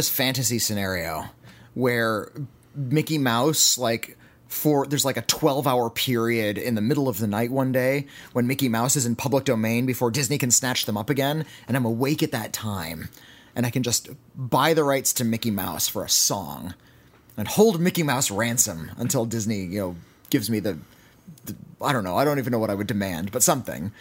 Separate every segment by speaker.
Speaker 1: This fantasy scenario where Mickey Mouse, like, for there's like a 12 hour period in the middle of the night one day when Mickey Mouse is in public domain before Disney can snatch them up again, and I'm awake at that time, and I can just buy the rights to Mickey Mouse for a song and hold Mickey Mouse ransom until Disney, you know, gives me the, the I don't know, I don't even know what I would demand, but something.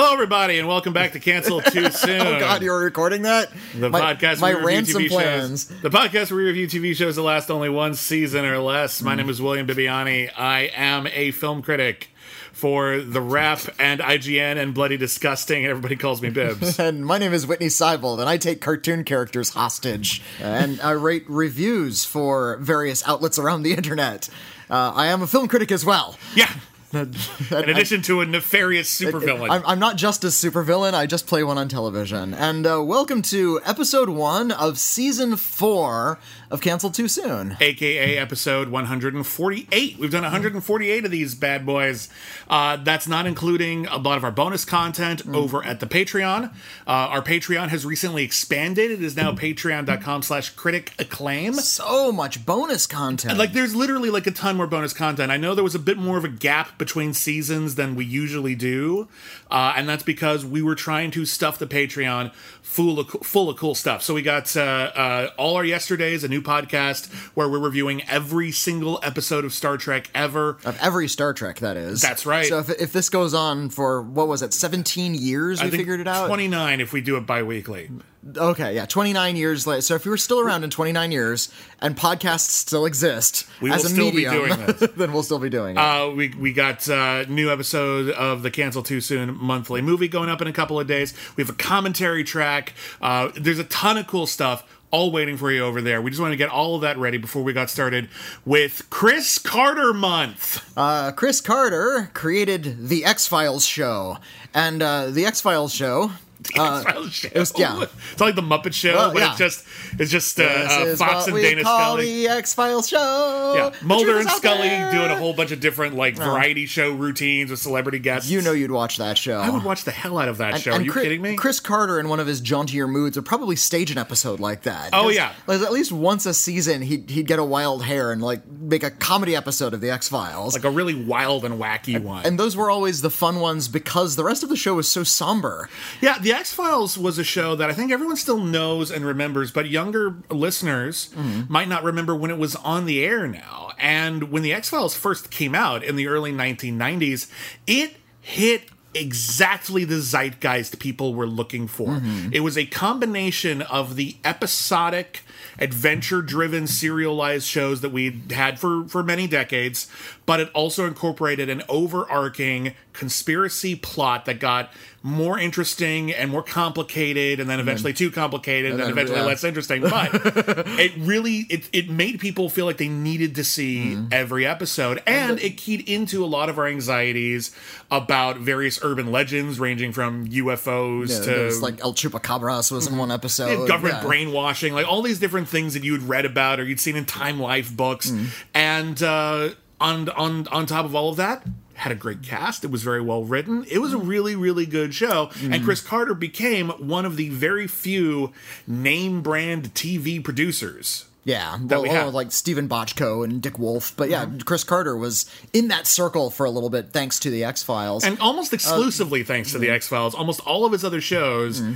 Speaker 2: Hello, everybody, and welcome back to Cancel Too Soon.
Speaker 1: Oh God, you were recording that?
Speaker 2: the
Speaker 1: my,
Speaker 2: podcast
Speaker 1: my
Speaker 2: where we review
Speaker 1: ransom
Speaker 2: TV
Speaker 1: plans.
Speaker 2: shows. The podcast where we review TV shows that last only one season or less.
Speaker 1: Mm.
Speaker 2: My name is William Bibbiani. I am a film critic for TheWrap and IGN and Bloody Disgusting, and everybody calls me Bibs.
Speaker 1: And my name is Witney Seibold, and I take cartoon characters hostage. and I rate reviews for various outlets around the internet. Uh, I am a film critic as well.
Speaker 2: yeah. In addition to a nefarious supervillain.
Speaker 1: I'm, I'm not just a supervillain, I just play one on television. And uh, welcome to episode one of season four of Cancel Too Soon.
Speaker 2: aka episode 148. We've done 148 of these bad boys. Uh, that's not including a lot of our bonus content over at the Patreon. Uh, our Patreon has recently expanded. It is now patreon.com slash critic acclaim.
Speaker 1: So much bonus content.
Speaker 2: Like there's literally like a ton more bonus content. I know there was a bit more of a gap between seasons than we usually do, uh, and that's because we were trying to stuff the Patreon full of full of cool stuff. So we got uh, uh, all our yesterdays, a new podcast where we're reviewing every single episode of Star Trek ever.
Speaker 1: of every Star Trek, that is.
Speaker 2: That's right.
Speaker 1: So if, if this goes on for, what was it, 17 years we figured it out?
Speaker 2: 29 if we do it bi-weekly.
Speaker 1: Okay, yeah, 29 years later. So if you were still around in 29 years and podcasts still exist
Speaker 2: We
Speaker 1: as a
Speaker 2: still be
Speaker 1: medium,
Speaker 2: doing this.
Speaker 1: then we'll still be doing it.
Speaker 2: Uh, we we got uh, new episode of the Cancel Too Soon monthly movie going up in a couple of days. We have a commentary track. Uh, there's a ton of cool stuff all waiting for you over there. We just want to get all of that ready before we got started with Chris Carter month.
Speaker 1: Uh, Chris Carter created the X Files show, and uh, the X Files show. Uh,
Speaker 2: show.
Speaker 1: was- yeah.
Speaker 2: it's like the Muppet Show,
Speaker 1: Well,
Speaker 2: but
Speaker 1: yeah.
Speaker 2: it's just it's just uh, uh, Fox and Dana Scully.
Speaker 1: the X Files show.
Speaker 2: Yeah, Mulder and Scully
Speaker 1: there.
Speaker 2: doing a whole bunch of different like variety show routines with celebrity guests.
Speaker 1: You know you'd watch that show.
Speaker 2: I would watch the hell out of that show. Are you
Speaker 1: Chris,
Speaker 2: kidding me?
Speaker 1: Chris Carter, in one of his jauntier moods, would probably stage an episode like that.
Speaker 2: Oh, yeah.
Speaker 1: like, at least once a season, he'd he'd get a wild hair and like make a comedy episode of the X Files.
Speaker 2: like a really wild and wacky one.
Speaker 1: and those were always the fun ones because the rest of the show was so somber.
Speaker 2: Yeah, The X Files was a show that I think everyone still knows and remembers, but younger listeners mm-hmm. might not remember when it was on the air now. And when The X Files first came out in the early 1990s, it hit exactly the zeitgeist people were looking for. Mm-hmm. It was a combination of the episodic adventure driven serialized shows that we had for for many decades but it also incorporated an overarching conspiracy plot that got more interesting and more complicated and then eventually too complicated and, then
Speaker 1: then,
Speaker 2: eventually
Speaker 1: yeah.
Speaker 2: less interesting but it really it, it made people feel like they needed to see
Speaker 1: Mm-hmm.
Speaker 2: every episode and it keyed into a lot of our anxieties about various urban legends ranging from UFOs
Speaker 1: Yeah,
Speaker 2: to
Speaker 1: like El Chupacabras was in one episode.
Speaker 2: government
Speaker 1: Yeah.
Speaker 2: brainwashing, like all these different things that you'd read about or you'd seen in Time Life books.
Speaker 1: Mm.
Speaker 2: And uh, on on on top of all of that, had a great cast. It was very well written. It was a really really good show.
Speaker 1: Mm.
Speaker 2: And Chris Carter became one of the very few name brand TV producers.
Speaker 1: Yeah, well,
Speaker 2: we
Speaker 1: like Steven Bochco and Dick Wolf. But yeah, mm-hmm. Chris Carter was in that circle for a little bit thanks to the X Files.
Speaker 2: and almost uh, exclusively thanks to the mm-hmm. X Files, almost all of his other shows mm-hmm.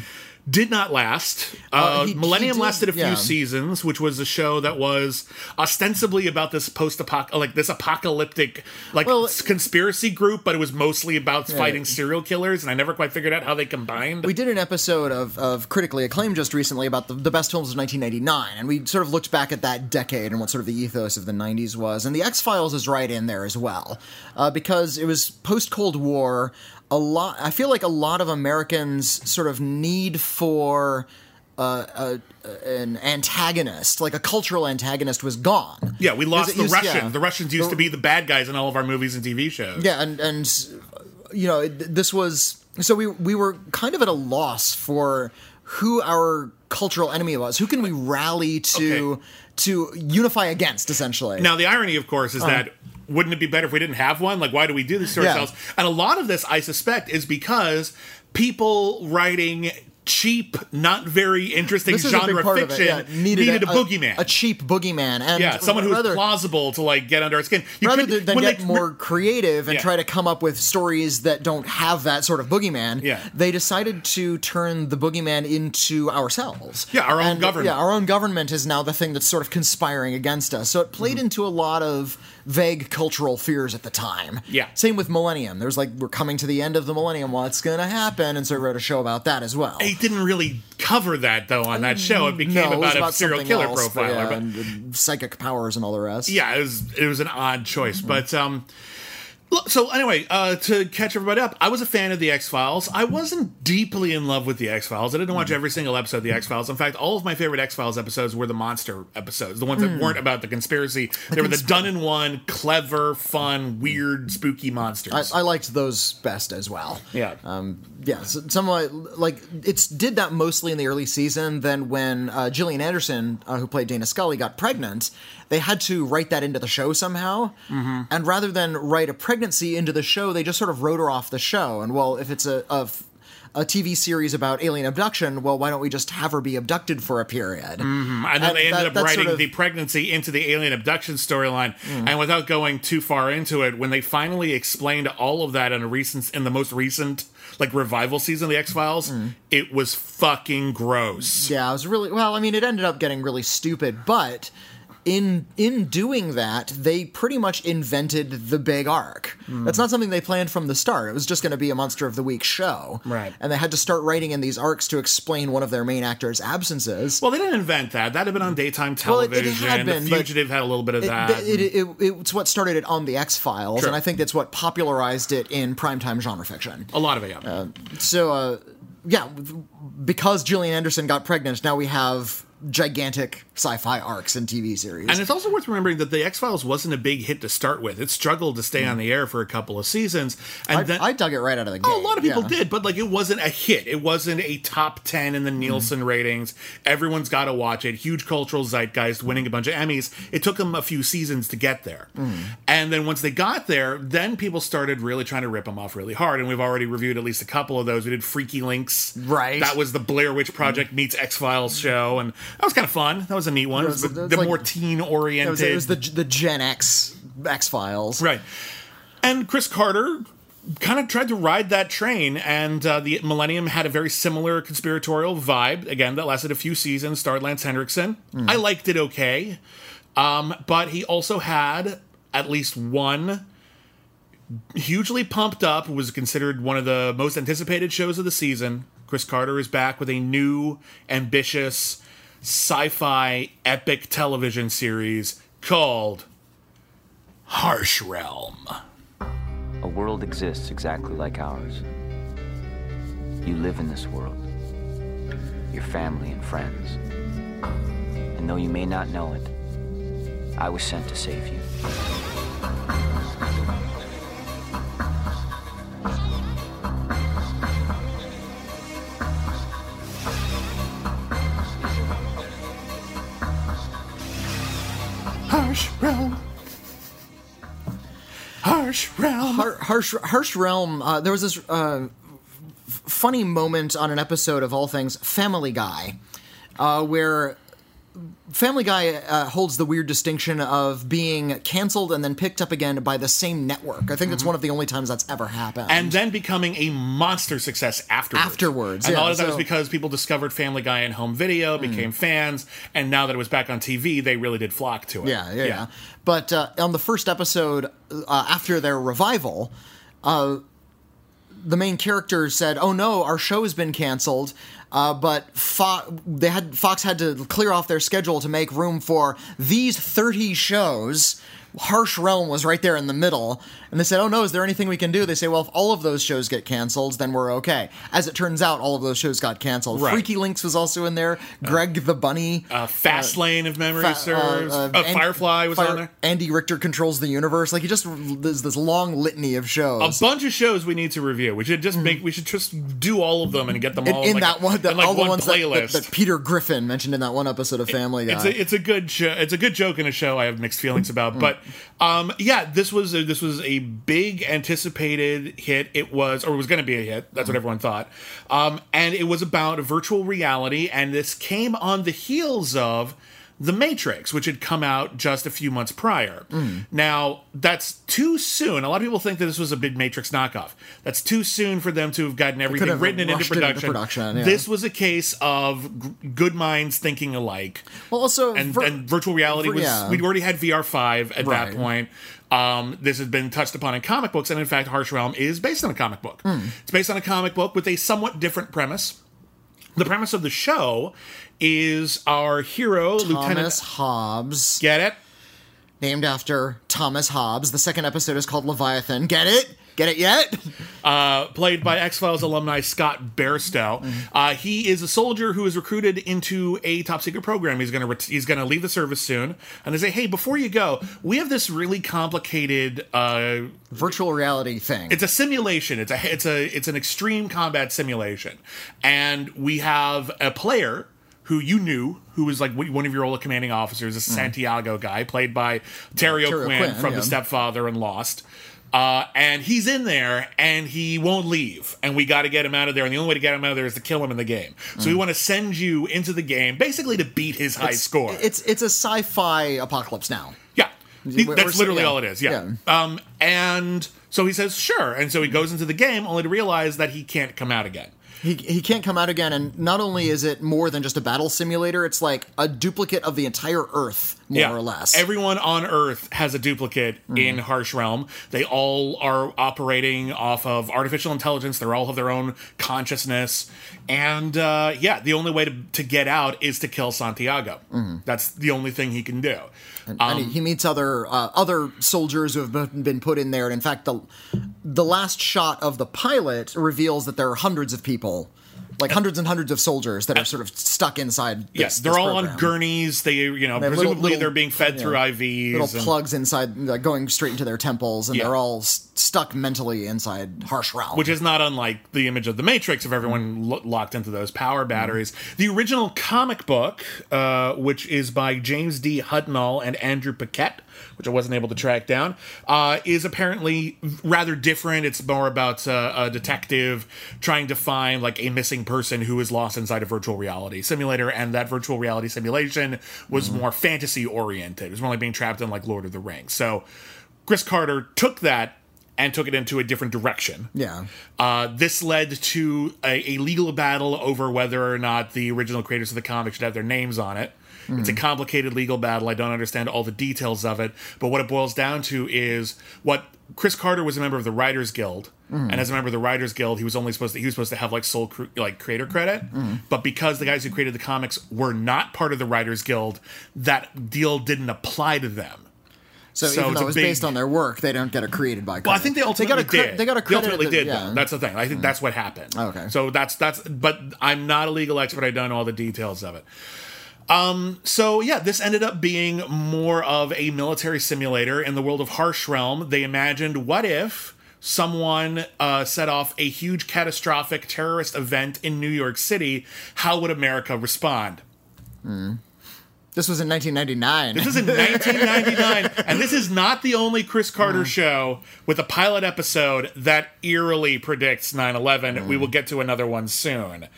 Speaker 2: Did not last.
Speaker 1: Uh,
Speaker 2: Uh,
Speaker 1: he- he
Speaker 2: Millennium
Speaker 1: did-
Speaker 2: lasted a few
Speaker 1: yeah.
Speaker 2: seasons, which was a show that was ostensibly about this post apoc like this apocalyptic like
Speaker 1: Well-
Speaker 2: conspiracy group, but it was mostly about fighting serial killers, and I never quite figured out how they combined.
Speaker 1: We did an episode of, of critically acclaimed just recently about the, the best films of 1999, and we sort of looked back at that decade and what sort of the ethos of the 90s was. And The X Files is right in there as well, uh, because it was post Cold War. A lot, I feel like a lot of Americans' sort of need for uh, a, an antagonist, like a cultural antagonist, was gone.
Speaker 2: yeah, we lost the
Speaker 1: used-
Speaker 2: Russians.
Speaker 1: yeah.
Speaker 2: The Russians used to be the bad guys in all of our movies and TV shows.
Speaker 1: Yeah, and and you know this was so we we were kind of at a loss for who our cultural enemy was. Who can we rally to
Speaker 2: Okay.
Speaker 1: to unify against? Essentially,
Speaker 2: Now, the irony, of course, is that wouldn't it be better if we didn't have one? Like, why do we do this to.
Speaker 1: Yeah.
Speaker 2: ourselves? And a lot of this, I suspect, is because people writing cheap, not very interesting
Speaker 1: a
Speaker 2: genre
Speaker 1: big part of it.
Speaker 2: fiction
Speaker 1: Yeah,
Speaker 2: needed, a, boogeyman.
Speaker 1: a, cheap boogeyman, and
Speaker 2: yeah, someone who was
Speaker 1: rather,
Speaker 2: plausible to like get under our skin. You
Speaker 1: rather
Speaker 2: could-
Speaker 1: than
Speaker 2: when
Speaker 1: get
Speaker 2: they-
Speaker 1: more creative and
Speaker 2: Yeah.
Speaker 1: try to come up with stories that don't have that sort of boogeyman,
Speaker 2: Yeah.
Speaker 1: they decided to turn the boogeyman into ourselves.
Speaker 2: Yeah, our own
Speaker 1: And,
Speaker 2: government.
Speaker 1: Yeah, our own government is now the thing that's sort of conspiring against us. So it played
Speaker 2: Mm-hmm.
Speaker 1: into a lot of vague cultural fears at the time.
Speaker 2: Yeah.
Speaker 1: Same with Millennium. There's like we're coming to the end of the Millennium. What's gonna happen? And so I wrote a show about that as well.
Speaker 2: It didn't really cover that though on that show. It became
Speaker 1: no, it was
Speaker 2: about, a serial killer
Speaker 1: else, but
Speaker 2: profiler.
Speaker 1: yeah,
Speaker 2: but-
Speaker 1: and, and psychic powers and all the rest.
Speaker 2: yeah, it was it was an odd choice, but um. Look, So anyway, uh, to catch everybody up, I was a fan of the X Files. I wasn't deeply in love with the X Files. I didn't watch every single episode of the X Files. In fact, all of my favorite X Files episodes were the monster episodes, the ones that weren't about the conspiracy. They were the done in one, clever, fun, weird, spooky monsters.
Speaker 1: I, I liked those best as well.
Speaker 2: Yeah.
Speaker 1: Um, yeah, so somewhat like it's did that mostly in the early season. Then when uh, Gillian Anderson, uh, who played Dana Scully, got pregnant, they had to write that into the show somehow. Mm-hmm. And rather than write a pregnancy into the show, they just sort of wrote her off the show. And well, if it's a a TV series about alien abduction, well, why don't we just have her be abducted for a period?
Speaker 2: and then
Speaker 1: and
Speaker 2: they ended
Speaker 1: that-
Speaker 2: up writing
Speaker 1: sort of-
Speaker 2: the pregnancy into the alien abduction storyline. And without going too far into it, when they finally explained all of that in a recent, in the most recent like revival season of the X Files, it was fucking gross.
Speaker 1: Yeah, it was really well. I mean, it ended up getting really stupid, but in in doing that, they pretty much invented the big arc.
Speaker 2: Hmm.
Speaker 1: That's not something they planned from the start. It was just going to be a Monster of the Week show,
Speaker 2: Right.
Speaker 1: And they had to start writing in these arcs to explain one of their main actors' absences.
Speaker 2: Well, they didn't invent that. That had been on daytime television.
Speaker 1: Well, it- it had been,
Speaker 2: the Fugitive had a little bit of
Speaker 1: It-
Speaker 2: that.
Speaker 1: it- it- it- it's what started it on the X Files,
Speaker 2: Sure.
Speaker 1: and I think that's what popularized it in primetime genre fiction.
Speaker 2: a lot of it, yeah.
Speaker 1: So, uh, yeah, because Gillian Anderson got pregnant, now we have gigantic sci-fi arcs and TV series.
Speaker 2: And it's also worth remembering that the X Files wasn't a big hit to start with. It struggled to stay on the air for a couple of seasons, and
Speaker 1: I,
Speaker 2: then
Speaker 1: I dug it right out of the gate.
Speaker 2: Oh, a lot of people
Speaker 1: yeah.
Speaker 2: did, but like it wasn't a hit. It wasn't a top 10 in the Nielsen mm-hmm. ratings. Everyone's got to watch it. Huge cultural zeitgeist, winning a bunch of Emmys. It took them a few seasons to get there. Mm. And then once they got there, then people started really trying to rip them off really hard. And we've already reviewed at least a couple of those. We did Freaky Links.
Speaker 1: Right.
Speaker 2: That was the Blair Witch Project mm-hmm. meets X Files show. And that was kind of fun. That was a neat one. It was,
Speaker 1: it was
Speaker 2: the
Speaker 1: like-
Speaker 2: more teen
Speaker 1: It
Speaker 2: oriented.
Speaker 1: was, it was the the Gen X X Files.
Speaker 2: Right. And Chris Carter kind of tried to ride that train, and uh, the Millennium had a very similar conspiratorial vibe. Again, that lasted a few seasons, starred Lance Henriksen. I liked it okay. Um, but he also had at least one hugely pumped up, was considered one of the most anticipated shows of the season. Chris Carter is back with a new, ambitious, sci fi epic television series called Harsh Realm.
Speaker 3: A world exists exactly like ours. You live in this world, your family and friends. And though you may not know it, I was sent to save you.
Speaker 2: Harsh Realm. Harsh Realm.
Speaker 1: Har- Harsh, Harsh Realm. Uh, there was this uh, f- funny moment on an episode of All Things Family Guy, uh, where Family Guy uh, holds the weird distinction of being canceled and then picked up again by the same network. I think that's one of the only times that's ever happened.
Speaker 2: Mm-hmm. and then becoming a monster success afterwards.
Speaker 1: Afterwards,
Speaker 2: and a lot of that was because people discovered Family Guy in home video, became fans, and now that it was back on TV, they really did flock to it.
Speaker 1: Yeah, yeah, yeah. But uh, on the first episode, uh, after their revival, uh, the main character said, "Oh no, our show has been canceled." Uh, but Fo- they had Fox had to clear off their schedule to make room for these thirty shows. Harsh Realm was right there in the middle, and they said, "Oh no, is there anything we can do?" They say, "Well, if all of those shows get canceled, then we're okay." As it turns out, all of those shows got canceled.
Speaker 2: Right.
Speaker 1: Freaky Links was also in there. Greg the Bunny.
Speaker 2: Uh, Fast Lane, if memory
Speaker 1: Fa-
Speaker 2: serves.
Speaker 1: uh,
Speaker 2: Uh,
Speaker 1: uh, An-
Speaker 2: Firefly was
Speaker 1: Fire-
Speaker 2: on there.
Speaker 1: Andy Richter controls the universe. Like he just there's this long litany of shows.
Speaker 2: A bunch of shows we need to review. We should just make. We should just do all of them and get them
Speaker 1: in,
Speaker 2: all
Speaker 1: in
Speaker 2: like,
Speaker 1: that one, the,
Speaker 2: in like
Speaker 1: all the
Speaker 2: one
Speaker 1: ones that,
Speaker 2: playlist.
Speaker 1: that, that Peter Griffin mentioned in that one episode of Family Guy.
Speaker 2: It's a, it's a good show. It's a good joke in a show I have mixed feelings about. But um, yeah, this was a, this was a big anticipated hit. It was or it was going to be a hit. That's what everyone thought. Um, and it was about virtual reality, and this came on the heels of. The Matrix, which had come out just a few months prior.
Speaker 1: Mm.
Speaker 2: Now, that's too soon. A lot of people think that this was a big Matrix knockoff. That's too soon for them to have gotten everything
Speaker 1: have
Speaker 2: written into
Speaker 1: rushed it into
Speaker 2: production.
Speaker 1: production, yeah.
Speaker 2: This was a case of g- good minds thinking alike
Speaker 1: well, also
Speaker 2: and,
Speaker 1: vir-
Speaker 2: and virtual reality
Speaker 1: vir-
Speaker 2: was
Speaker 1: yeah.
Speaker 2: we'd already had VR five at
Speaker 1: Right.
Speaker 2: that point. Um, this has been touched upon in comic books, and in fact, Harsh Realm is based on a comic book.
Speaker 1: Hmm.
Speaker 2: It's based on a comic book with a somewhat different premise. The premise of the show is our hero,
Speaker 1: Thomas
Speaker 2: Lieutenant.
Speaker 1: Hobbes,
Speaker 2: Get it?
Speaker 1: named after Thomas Hobbes. The second episode is called Leviathan. Get it? Get it yet?
Speaker 2: uh, played by X Files alumni Scott Bairstow. Uh, he is a soldier who is recruited into a top secret program. He's gonna ret- he's gonna leave the service soon, and they say, "Hey, before you go, we have this really complicated." Uh,
Speaker 1: Virtual reality thing.
Speaker 2: it's a simulation. It's a it's a it's an extreme combat simulation, and we have a player who you knew who was like one of your old commanding officers, a Santiago guy played by Terry
Speaker 1: Terry
Speaker 2: O'Quinn
Speaker 1: O'Quinn,
Speaker 2: from
Speaker 1: yeah.
Speaker 2: The Stepfather and Lost. Uh, and he's in there and he won't leave. And we got to get him out of there. And the only way to get him out of there is to kill him in the game. So we want to send you into the game basically to beat his high score.
Speaker 1: It's it's a sci-fi apocalypse now.
Speaker 2: Yeah. He-
Speaker 1: We're-
Speaker 2: that's
Speaker 1: we're-
Speaker 2: literally
Speaker 1: yeah.
Speaker 2: all it is. Yeah. Um, and so he says, sure. And so he goes into the game only to realize that he can't come out again.
Speaker 1: He, he can't come out again, and not only is it more than just a battle simulator, it's like a duplicate of the entire Earth, more or less.
Speaker 2: Everyone on Earth has a duplicate
Speaker 1: Mm.
Speaker 2: in Harsh Realm. They all are operating off of artificial intelligence. They all have their own consciousness. And uh, yeah, the only way to, to get out is to kill Santiago. That's the only thing he can do.
Speaker 1: Mm-hmm. and he, he meets other uh, other soldiers who have been- been put in there. And in fact, the the last shot of the pilot reveals that there are hundreds of people, like hundreds and hundreds of soldiers that are sort of stuck inside. This,
Speaker 2: Yes, they're all on gurneys. They, you know,
Speaker 1: They
Speaker 2: presumably
Speaker 1: little- little-
Speaker 2: they're being fed through IVs.
Speaker 1: Little
Speaker 2: and-
Speaker 1: plugs inside, like, going straight into their temples, and
Speaker 2: Yeah.
Speaker 1: they're all s- stuck mentally inside harsh realm.
Speaker 2: which is not unlike the image of the Matrix of everyone lo- locked into those power batteries. The original comic book, uh, which is by James D. Hudnall and Andrew Paquette, which I wasn't able to track down, uh, is apparently rather different. It's more about uh, a detective trying to find like a missing person who is lost inside a virtual reality simulator, and that virtual reality simulation was more fantasy oriented. It was more like being trapped in like Lord of the Rings. So Chris Carter took that and took it into a different direction.
Speaker 1: yeah.
Speaker 2: Uh, this led to a, a legal battle over whether or not the original creators of the comic should have their names on it. It's a mm. complicated legal battle. I don't understand all the details of it, but what it boils down to is what Chris Carter was a member of the Writers Guild, mm. and as a member of the Writers Guild, he was only supposed to he was supposed to have like sole cre- like creator credit. Mm. But because the guys who created the comics were not part of the Writers Guild, that deal didn't apply to them.
Speaker 1: So,
Speaker 2: So
Speaker 1: even though it's
Speaker 2: big-
Speaker 1: based on their work, they don't get a created by. Credit.
Speaker 2: Well, I think they ultimately
Speaker 1: got a
Speaker 2: did.
Speaker 1: They got a
Speaker 2: They
Speaker 1: credit.
Speaker 2: ultimately
Speaker 1: that-
Speaker 2: did.
Speaker 1: yeah.
Speaker 2: That's the thing. I think that's what happened.
Speaker 1: Okay.
Speaker 2: So that's that's. But I'm not a legal expert. I don't know all the details of it. Um. So yeah, this ended up being more of a military simulator in the world of Harsh Realm. They imagined what if someone uh, set off a huge catastrophic terrorist event in New York City? How would America respond?
Speaker 1: This was in 1999.
Speaker 2: This is in 1999, and this is not the only Chris Carter show with a pilot episode that eerily predicts 9/11. We will get to another one soon.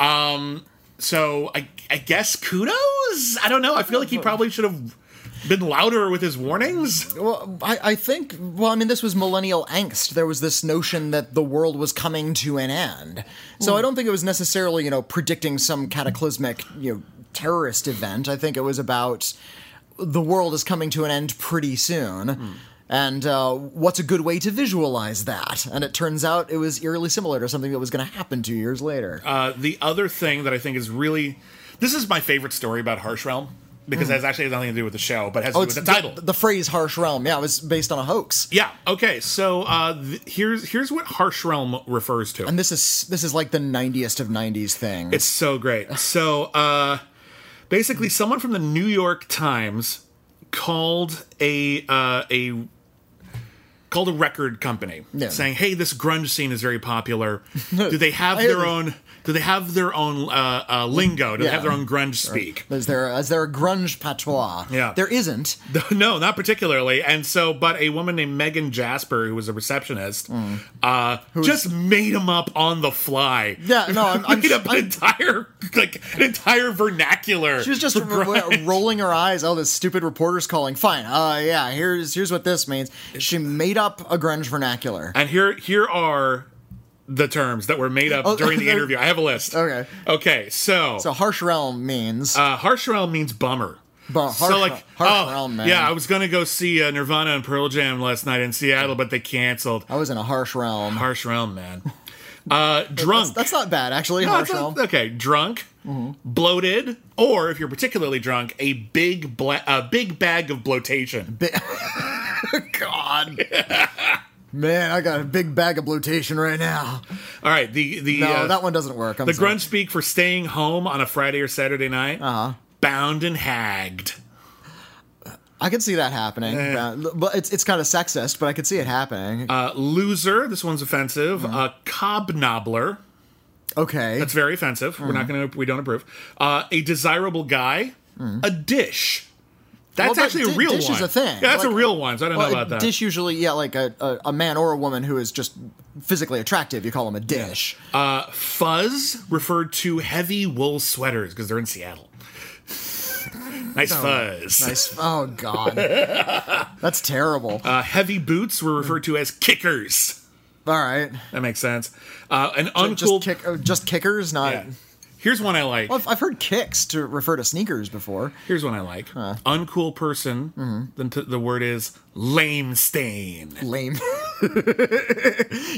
Speaker 2: Um, so I, I guess kudos. I don't know. I feel like he probably should have been louder with his warnings.
Speaker 1: Well, I, I think, well, I mean, this was millennial angst. There was this notion that the world was coming to an end. So I hmm. don't think it was necessarily, you know, predicting some cataclysmic, you know, terrorist event. I think it was about the world is coming to an end pretty soon. Hmm. And uh, what's a good way to visualize that? And it turns out it was eerily similar to something that was going to happen two years later.
Speaker 2: Uh, the other thing that I think is really, this is my favorite story about Harsh Realm because it has actually nothing to do with the show, but has to do with the title.
Speaker 1: The, phrase "harsh realm," yeah, it was based on a hoax.
Speaker 2: yeah. Okay. So uh, th- here's here's what Harsh Realm refers to.
Speaker 1: And this is this is like the ninetiest of '90s things.
Speaker 2: It's so great. So, uh, basically, someone from the New York Times called a uh, a called a record company
Speaker 1: Yeah.
Speaker 2: saying, "Hey, this grunge scene is very popular. Do they have their own? Do they have their own uh, uh, lingo? Do they have their own grunge speak?"
Speaker 1: Is there is there a grunge patois?
Speaker 2: Yeah.
Speaker 1: there isn't.
Speaker 2: no, not particularly. And so, but a woman named Megan Jasper, who was a receptionist,
Speaker 1: Mm.
Speaker 2: uh, just made him up on the fly.
Speaker 1: Yeah, no, I'm- I'm-
Speaker 2: made up an
Speaker 1: I'm-
Speaker 2: entire like an entire vernacular.
Speaker 1: She was just
Speaker 2: for
Speaker 1: ro- ro- rolling her eyes. Oh, this stupid reporter's calling. Fine. Uh, yeah. Here's here's what this means. She made up a grunge vernacular.
Speaker 2: And here here are the terms that were made up
Speaker 1: Oh,
Speaker 2: during the interview. I have a list.
Speaker 1: Okay.
Speaker 2: Okay, so,
Speaker 1: So harsh realm means
Speaker 2: uh, harsh realm means bummer.
Speaker 1: bu- harsh,
Speaker 2: so like,
Speaker 1: harsh
Speaker 2: oh,
Speaker 1: realm, man.
Speaker 2: yeah, I was gonna go see uh, Nirvana and Pearl Jam last night in Seattle, but they canceled.
Speaker 1: I was in a harsh realm.
Speaker 2: Harsh realm, man. Uh, drunk.
Speaker 1: That's, that's not bad, actually.
Speaker 2: No,
Speaker 1: harsh realm.
Speaker 2: not- okay, drunk, bloated, or if you're particularly drunk, a big bla- a big bag of bloatation.
Speaker 1: God. Man, I got a big bag of bloatation right now.
Speaker 2: All right, the the
Speaker 1: No,
Speaker 2: uh,
Speaker 1: that one doesn't work. I'm
Speaker 2: the
Speaker 1: sorry.
Speaker 2: grunge speak for staying home on a Friday or Saturday night. Uh
Speaker 1: Uh-huh.
Speaker 2: Bound and hagged.
Speaker 1: I can see that happening. Uh, but it's it's kind of sexist, but I could see it happening.
Speaker 2: Uh, loser. This one's offensive.
Speaker 1: Mm-hmm.
Speaker 2: Uh, cobnobbler.
Speaker 1: okay.
Speaker 2: That's very offensive. We're
Speaker 1: Mm-hmm.
Speaker 2: not going to. We don't approve. Uh, a desirable guy. A dish. That's.
Speaker 1: Well,
Speaker 2: actually a real
Speaker 1: dish
Speaker 2: one.
Speaker 1: is a thing.
Speaker 2: Yeah, that's a real one. So I don't
Speaker 1: Well,
Speaker 2: know about that.
Speaker 1: dish usually, yeah, like a, a, a man or a woman who is just physically attractive. You call them a dish.
Speaker 2: Uh, fuzz referred to heavy wool sweaters because they're in Seattle. nice fuzz.
Speaker 1: Nice. Oh God, that's terrible.
Speaker 2: Uh, heavy boots were referred to as kickers.
Speaker 1: All right,
Speaker 2: That makes sense. Uh, an uncool.
Speaker 1: just kick, uh, just kickers, not.
Speaker 2: Yeah. Here's one I like.
Speaker 1: Well, I've, heard kicks to refer to sneakers before.
Speaker 2: Here's one I like. Uncool person.
Speaker 1: Mm-hmm.
Speaker 2: Then the word is lame stain.
Speaker 1: Lame.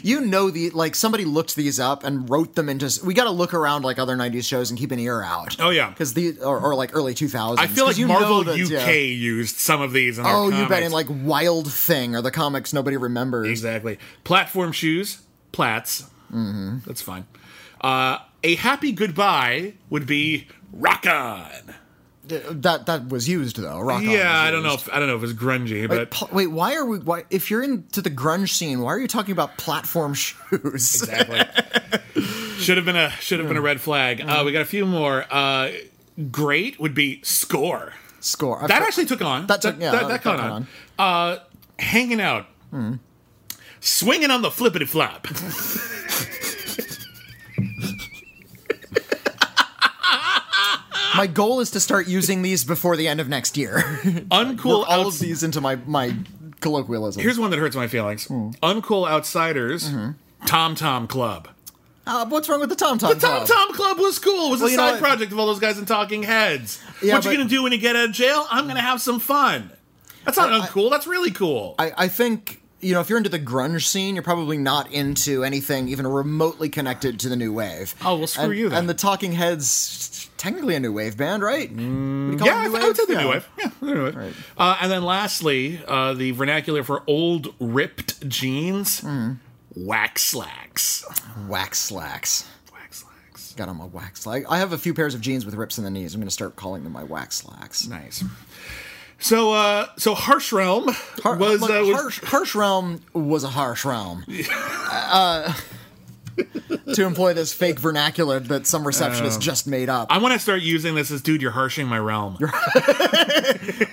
Speaker 1: you know the like somebody looked these up and wrote them into. We got to look around like other '90s shows and keep an ear out.
Speaker 2: Oh, yeah.
Speaker 1: because the or, or like early 2000s.
Speaker 2: I feel like
Speaker 1: you
Speaker 2: Marvel
Speaker 1: that,
Speaker 2: UK
Speaker 1: yeah.
Speaker 2: used some of these in their
Speaker 1: Oh, you bet! In like Wild Thing or the comics nobody remembers.
Speaker 2: Exactly. Platform shoes, plats. Mm-hmm. That's fine. Uh, a happy goodbye would be rock on.
Speaker 1: That that was used though. Rock On
Speaker 2: yeah, I don't know. If, I don't know if it's grungy, but
Speaker 1: Wait, wait, why are we? Why, if you're into the grunge scene, why are you talking about platform shoes?
Speaker 2: exactly. should have been a should have been a red flag. Uh, we got a few more. Uh, great would be score.
Speaker 1: Score. I've
Speaker 2: That actually took on.
Speaker 1: That took- yeah,
Speaker 2: that,
Speaker 1: that-
Speaker 2: that caught
Speaker 1: that
Speaker 2: on. Uh, hanging out. Swinging on the flippity flop.
Speaker 1: My goal is to start using these before the end of next year.
Speaker 2: Uncool
Speaker 1: Work all of these into my my colloquialism.
Speaker 2: Here's one that hurts my feelings.
Speaker 1: Hmm.
Speaker 2: Uncool outsiders.
Speaker 1: Mm-hmm.
Speaker 2: Tom Tom Club.
Speaker 1: uh, what's wrong with the Tom Tom
Speaker 2: The Tom Tom Club was cool. It was
Speaker 1: Well,
Speaker 2: a
Speaker 1: know
Speaker 2: side project of all those guys in Talking Heads.
Speaker 1: Yeah,
Speaker 2: what you gonna do when you get out of jail? I'm gonna have some fun. That's not
Speaker 1: I-
Speaker 2: uncool. That's really cool.
Speaker 1: I, I think you know if you're into the grunge scene, you're probably not into anything even remotely connected to the new wave.
Speaker 2: Oh, well, screw
Speaker 1: and,
Speaker 2: you then.
Speaker 1: And the Talking Heads, technically a new wave band, right? Call
Speaker 2: yeah, I,
Speaker 1: new
Speaker 2: I would say the
Speaker 1: Yeah.
Speaker 2: new wave. Yeah, the new wave. Uh, and then lastly, uh, the vernacular for old ripped jeans,
Speaker 1: Hmm.
Speaker 2: wax slacks.
Speaker 1: Wax slacks.
Speaker 2: Wax slacks.
Speaker 1: Got on my wax slack. I have a few pairs of jeans with rips in the knees. I'm going to start calling them my wax slacks.
Speaker 2: Nice. So, uh, so Harsh Realm
Speaker 1: Har-
Speaker 2: was,
Speaker 1: look,
Speaker 2: uh, was
Speaker 1: harsh, harsh realm was a harsh realm. uh, to employ this fake vernacular that some receptionist just made up.
Speaker 2: I want to start using this as, dude, you're harshing my realm.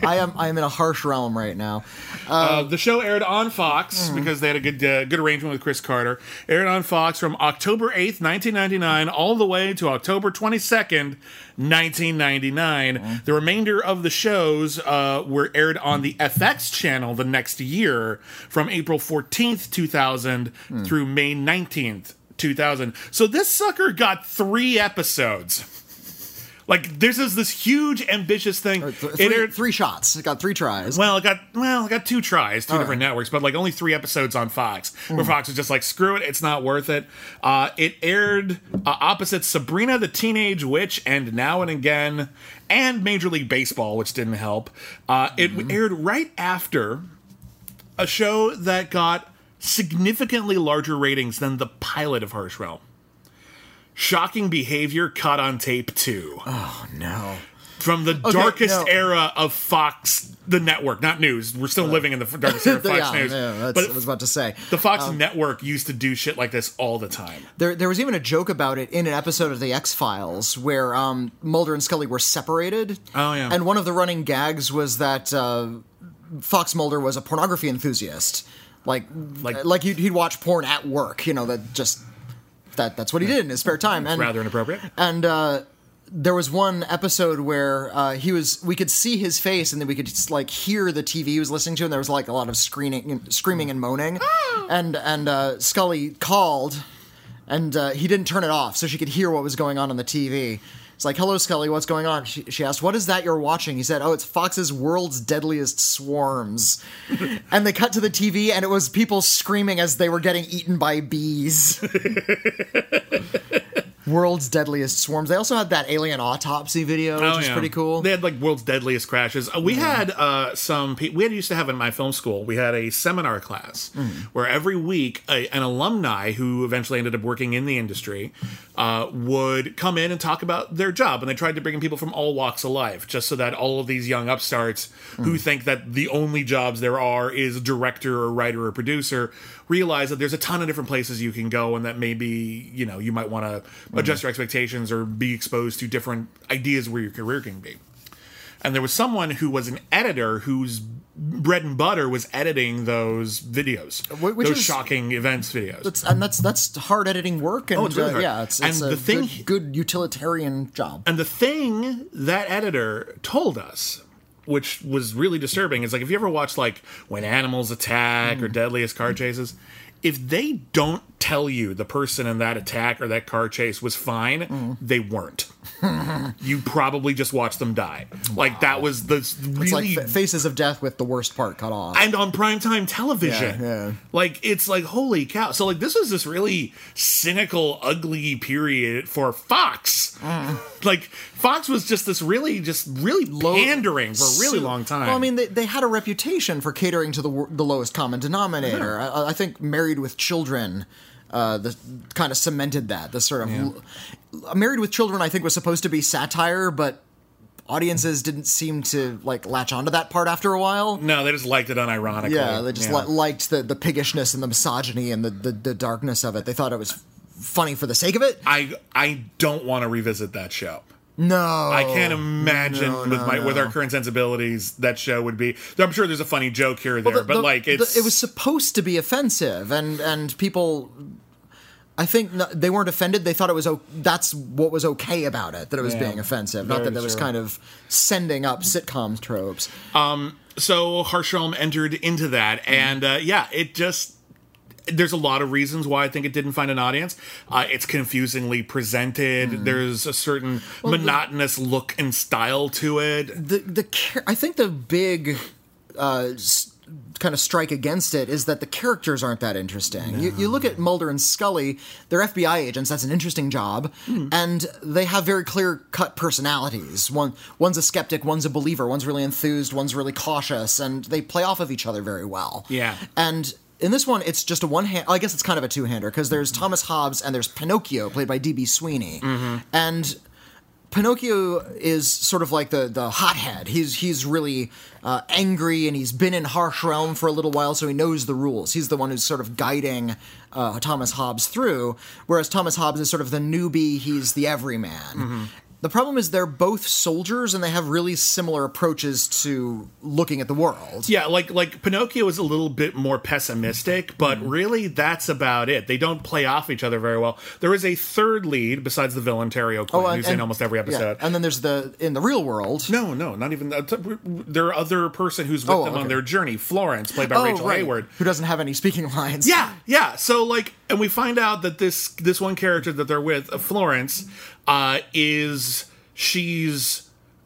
Speaker 1: I am I am in a harsh realm right now.
Speaker 2: Uh, the show aired on Fox because they had a good uh, good arrangement with Chris Carter. Aired on Fox from October 8th, 1999, all the way to October 22nd, 1999. The remainder of the shows uh, were aired on the FX channel the next year from April 14th, 2000 through May 19th, 2000. So this sucker got three episodes. Like this is this huge ambitious thing.
Speaker 1: Th-
Speaker 2: It
Speaker 1: three,
Speaker 2: aired-
Speaker 1: three shots. It got three tries.
Speaker 2: well, it got well, it got two tries, two different networks, but like only three episodes on Fox. Where Fox was just like, screw it, it's not worth it. Uh, it aired uh, opposite Sabrina the Teenage Witch and Now and Again, and Major League Baseball, which didn't help. Uh, it aired right after a show that got significantly larger ratings than the pilot of Harsh Realm. Shocking behavior caught on tape two
Speaker 1: oh no.
Speaker 2: from the darkest
Speaker 1: no.
Speaker 2: era of Fox, the network, not news. We're still living in the darkest era of Fox
Speaker 1: yeah,
Speaker 2: News.
Speaker 1: yeah, that's
Speaker 2: but
Speaker 1: what I was about to say.
Speaker 2: the Fox network used to do shit like this all the time.
Speaker 1: There, there was even a joke about it in an episode of the X Files where um, Mulder and Scully were separated.
Speaker 2: Oh, yeah.
Speaker 1: And one of the running gags was that uh, Fox Mulder was a pornography enthusiast, like
Speaker 2: Like-
Speaker 1: like, he'd, he'd watch porn at work. You know that just that that's what he did in his spare time. And
Speaker 2: Rather inappropriate.
Speaker 1: and uh, there was one episode where uh, he was we could see his face and then we could just, like hear the TV he was listening to and there was like a lot of screaming screaming and moaning and and uh, Scully called and uh, he didn't turn it off so she could hear what was going on on the TV. It's like, "Hello, Scully. What's going on?" She, she asked, "What is that you're watching?" He said, "Oh, it's Fox's World's Deadliest Swarms." and they cut to the TV, and it was people screaming as they were getting eaten by bees. World's Deadliest Swarms. They also had that alien autopsy video, which
Speaker 2: Oh,
Speaker 1: is
Speaker 2: yeah.
Speaker 1: pretty cool.
Speaker 2: They had like world's deadliest crashes. Uh, we had uh, some. Pe- we had used to have in my film school. We had a seminar class where every week a, an alumni who eventually ended up working in the industry uh, would come in and talk about their job, and they tried to bring in people from all walks of life, just so that all of these young upstarts who think that the only jobs there are is director or writer or producer realize that there's a ton of different places you can go, and that maybe you know you might want to adjust your expectations or be exposed to different ideas where your career can be. And there was someone who was an editor whose bread and butter was editing those videos,
Speaker 1: which
Speaker 2: those
Speaker 1: is-
Speaker 2: shocking events videos.
Speaker 1: That's, and that's that's hard editing work, and
Speaker 2: Oh, it's really
Speaker 1: uh, yeah, it's,
Speaker 2: And
Speaker 1: it's a
Speaker 2: the thing-
Speaker 1: good, good utilitarian job.
Speaker 2: And the thing that editor told us, which was really disturbing, is like if you ever watch like When Animals Attack
Speaker 1: Mm.
Speaker 2: or Deadliest Car Chases, if they don't tell you the person in that attack or that car chase was fine,
Speaker 1: Mm.
Speaker 2: they weren't. you probably just watched them die. Like that was the really
Speaker 1: It's like fa- Faces of Death with the worst part cut off.
Speaker 2: and on primetime television.
Speaker 1: Yeah, yeah.
Speaker 2: Like it's like holy cow. So like this was this really cynical, ugly period for Fox.
Speaker 1: Mm.
Speaker 2: Like Fox was just this really, just really Low, pandering for a really
Speaker 1: So-
Speaker 2: long time.
Speaker 1: Well, I mean, they, they had a reputation for catering to the the lowest common denominator. I, I think Married with Children. Uh, the kind of cemented that the sort of Married with Children. I think was supposed to be satire, but audiences didn't seem to like latch onto that part after a while.
Speaker 2: no, they just liked it unironically.
Speaker 1: Yeah, they just
Speaker 2: Yeah.
Speaker 1: li- liked the, the piggishness and the misogyny and the, the, the darkness of it. They thought it was funny for the sake of it.
Speaker 2: I I don't want to revisit that show.
Speaker 1: No,
Speaker 2: I can't imagine
Speaker 1: no,
Speaker 2: with
Speaker 1: no,
Speaker 2: my with our current sensibilities that show would be. I'm sure there's a funny joke here or there,
Speaker 1: The-
Speaker 2: but
Speaker 1: the-
Speaker 2: like
Speaker 1: the-
Speaker 2: it's
Speaker 1: it was supposed to be offensive, and and people, I think they weren't offended. They thought it was o- that's what was okay about it that it was
Speaker 2: Yeah,
Speaker 1: being offensive, not
Speaker 2: very
Speaker 1: that it was
Speaker 2: true.
Speaker 1: kind of sending up sitcom tropes.
Speaker 2: so Harsh Realm entered into that, and uh, yeah, it just there's a lot of reasons why I think it didn't find an audience. Uh, it's confusingly presented. There's a certain monotonous look and style to it.
Speaker 1: the the char- I think the big uh, s- kind of strike against it is that the characters aren't that interesting. You, you look at Mulder and Scully; they're FBI agents. That's an interesting job, hmm. and they have very clear cut personalities. One one's a skeptic, one's a believer, one's really enthused, one's really cautious, and they play off of each other very well.
Speaker 2: Yeah.
Speaker 1: and. In this one, it's just a one hand. I guess it's kind of a two hander because there's Thomas Hobbes and there's Pinocchio, played by D.B. Sweeney, mm-hmm. and Pinocchio is sort of like the the hothead. He's he's really uh, angry and he's been in harsh realm for a little while, so he knows the rules. He's the one who's sort of guiding uh, Thomas Hobbes through, whereas Thomas Hobbes is sort of the newbie. He's the everyman. The problem is they're both soldiers and they have really similar approaches to looking at the world.
Speaker 2: Yeah, like like Pinocchio is a little bit more pessimistic, but
Speaker 1: Mm-hmm.
Speaker 2: really that's about it. They don't play off each other very well. There is a third lead besides the villain Terry O'Quinn,
Speaker 1: Oh, and-
Speaker 2: who's in almost every
Speaker 1: yeah,
Speaker 2: episode.
Speaker 1: And then there's the in the real world.
Speaker 2: no, no, not even that. There are other person who's with
Speaker 1: Oh,
Speaker 2: them on their journey. Florence, played by
Speaker 1: Oh,
Speaker 2: Rachel
Speaker 1: right,
Speaker 2: Hayward.
Speaker 1: who doesn't have any speaking lines.
Speaker 2: Yeah, yeah. So like, and we find out that this this one character that they're with, Florence, uh, is she's.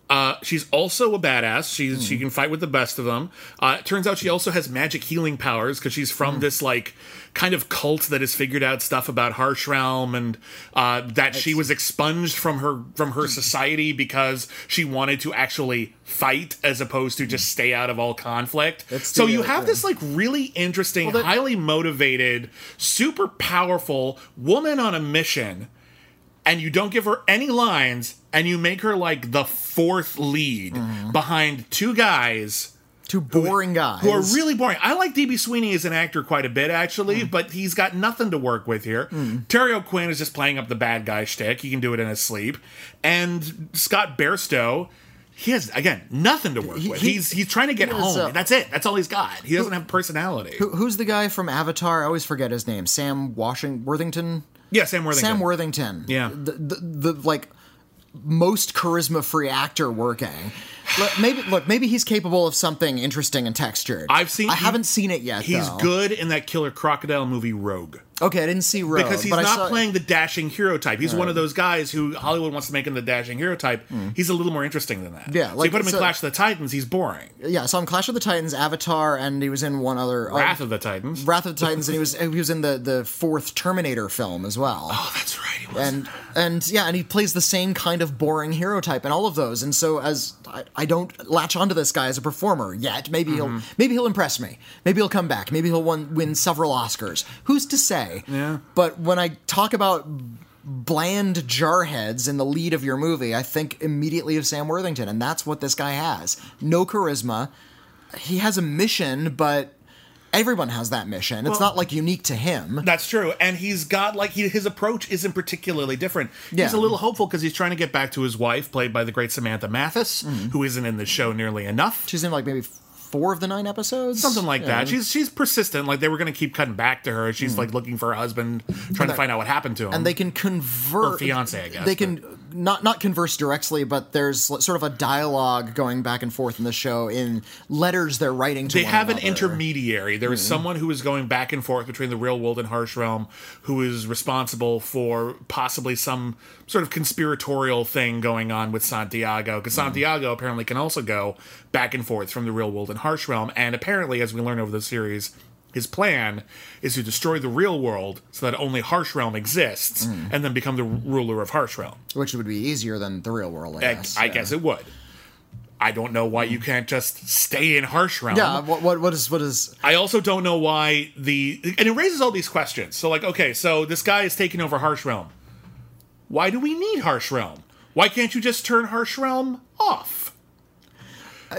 Speaker 2: Uh, she's also a badass. She's she can fight with the best of them. Uh, it turns out she also has magic healing powers because she's from this like kind of cult that has figured out stuff about Harsh Realm and uh, that she was expunged from her from her society because she wanted to actually fight as opposed to just stay out of all conflict. So you have this like really interesting,
Speaker 1: that-
Speaker 2: highly motivated, super powerful woman on a mission, and you don't give her any lines, and you make her like the fourth lead
Speaker 1: Mm-hmm.
Speaker 2: behind two guys
Speaker 1: Two boring guys
Speaker 2: who are really boring. I like DB Sweeney as an actor quite a bit, actually,
Speaker 1: Mm.
Speaker 2: but he's got nothing to work with here. Terry O'Quinn is just playing up the bad guy shtick. He can do it in his sleep. And Scott Bairstow, he has again nothing to work
Speaker 1: He-
Speaker 2: with.
Speaker 1: he-
Speaker 2: he's he's trying to get home.
Speaker 1: uh,
Speaker 2: That's it. That's all he's got. He doesn't have personality.
Speaker 1: Who, who's the guy from Avatar? I always forget his name. Sam Washington Worthington.
Speaker 2: Yeah, Sam Worthington.
Speaker 1: Sam Worthington.
Speaker 2: Yeah.
Speaker 1: The, the, the like most charisma free actor working. Look, maybe look, maybe he's capable of something interesting and textured.
Speaker 2: I've seen.
Speaker 1: I haven't seen it yet.
Speaker 2: He's
Speaker 1: though.
Speaker 2: good in that Killer Crocodile movie Rogue.
Speaker 1: Okay, I didn't see Rogue
Speaker 2: because he's not playing the dashing hero type. He's one of those guys who Hollywood wants to make him the dashing hero type. He's a little more interesting than that.
Speaker 1: Yeah,
Speaker 2: so
Speaker 1: like,
Speaker 2: you put him in Clash of the Titans, he's boring.
Speaker 1: Yeah, So I saw him Clash of the Titans, Avatar, and he was in one other uh,
Speaker 2: Wrath of the Titans.
Speaker 1: Wrath of the Titans, and he was he was in the the fourth Terminator film as well.
Speaker 2: oh, that's right. He
Speaker 1: and and yeah, and he plays the same kind of boring hero type in all of those. And so as I, I don't latch onto this guy as a performer yet. Maybe
Speaker 2: Mm-hmm.
Speaker 1: he'll maybe he'll impress me. Maybe he'll come back. Maybe he'll win, win several Oscars. Who's to say?
Speaker 2: Yeah.
Speaker 1: But when I talk about bland jarheads in the lead of your movie, I think immediately of Sam Worthington, and that's what this guy has. No charisma. He has a mission, but everyone has that mission. It's
Speaker 2: Well-
Speaker 1: not like unique to him.
Speaker 2: That's true, and he's got like he, his approach isn't particularly different. He's
Speaker 1: Yeah.
Speaker 2: a little hopeful because he's trying to get back to his wife, played by the great Samantha Mathis,
Speaker 1: Mm-hmm.
Speaker 2: who isn't in the show nearly enough.
Speaker 1: She's in like maybe four of the nine episodes,
Speaker 2: Something like
Speaker 1: Yeah.
Speaker 2: that. She's she's persistent. Like they were going to keep cutting back to her. She's like looking for her husband, trying to find out what happened to him.
Speaker 1: Mm. and they can convert
Speaker 2: her fiancé, I guess,
Speaker 1: They can not not converse directly, but there's sort of a dialogue going back and forth in the show in letters they're writing to. One they
Speaker 2: have an intermediary. There
Speaker 1: Mm-hmm.
Speaker 2: is someone who is going back and forth between the real world and Harsh Realm, who is responsible for possibly some sort of conspiratorial thing going on with Santiago.
Speaker 1: Mm-hmm.
Speaker 2: Because Santiago apparently can also go back and forth from the real world and Harsh Realm, and apparently, as we learn over the series. His plan is to destroy the real world so that only Harsh Realm exists,
Speaker 1: Mm.
Speaker 2: and then become the ruler of Harsh Realm.
Speaker 1: which would be easier than the real world. I
Speaker 2: I,
Speaker 1: guess.
Speaker 2: I
Speaker 1: yeah.
Speaker 2: guess it would. I don't know why you can't just stay in Harsh Realm.
Speaker 1: Yeah. What, what what is what is
Speaker 2: I also don't know why the and it raises all these questions. So like, okay, so this guy is taking over Harsh Realm. Why do we need Harsh Realm? Why can't you just turn Harsh Realm off?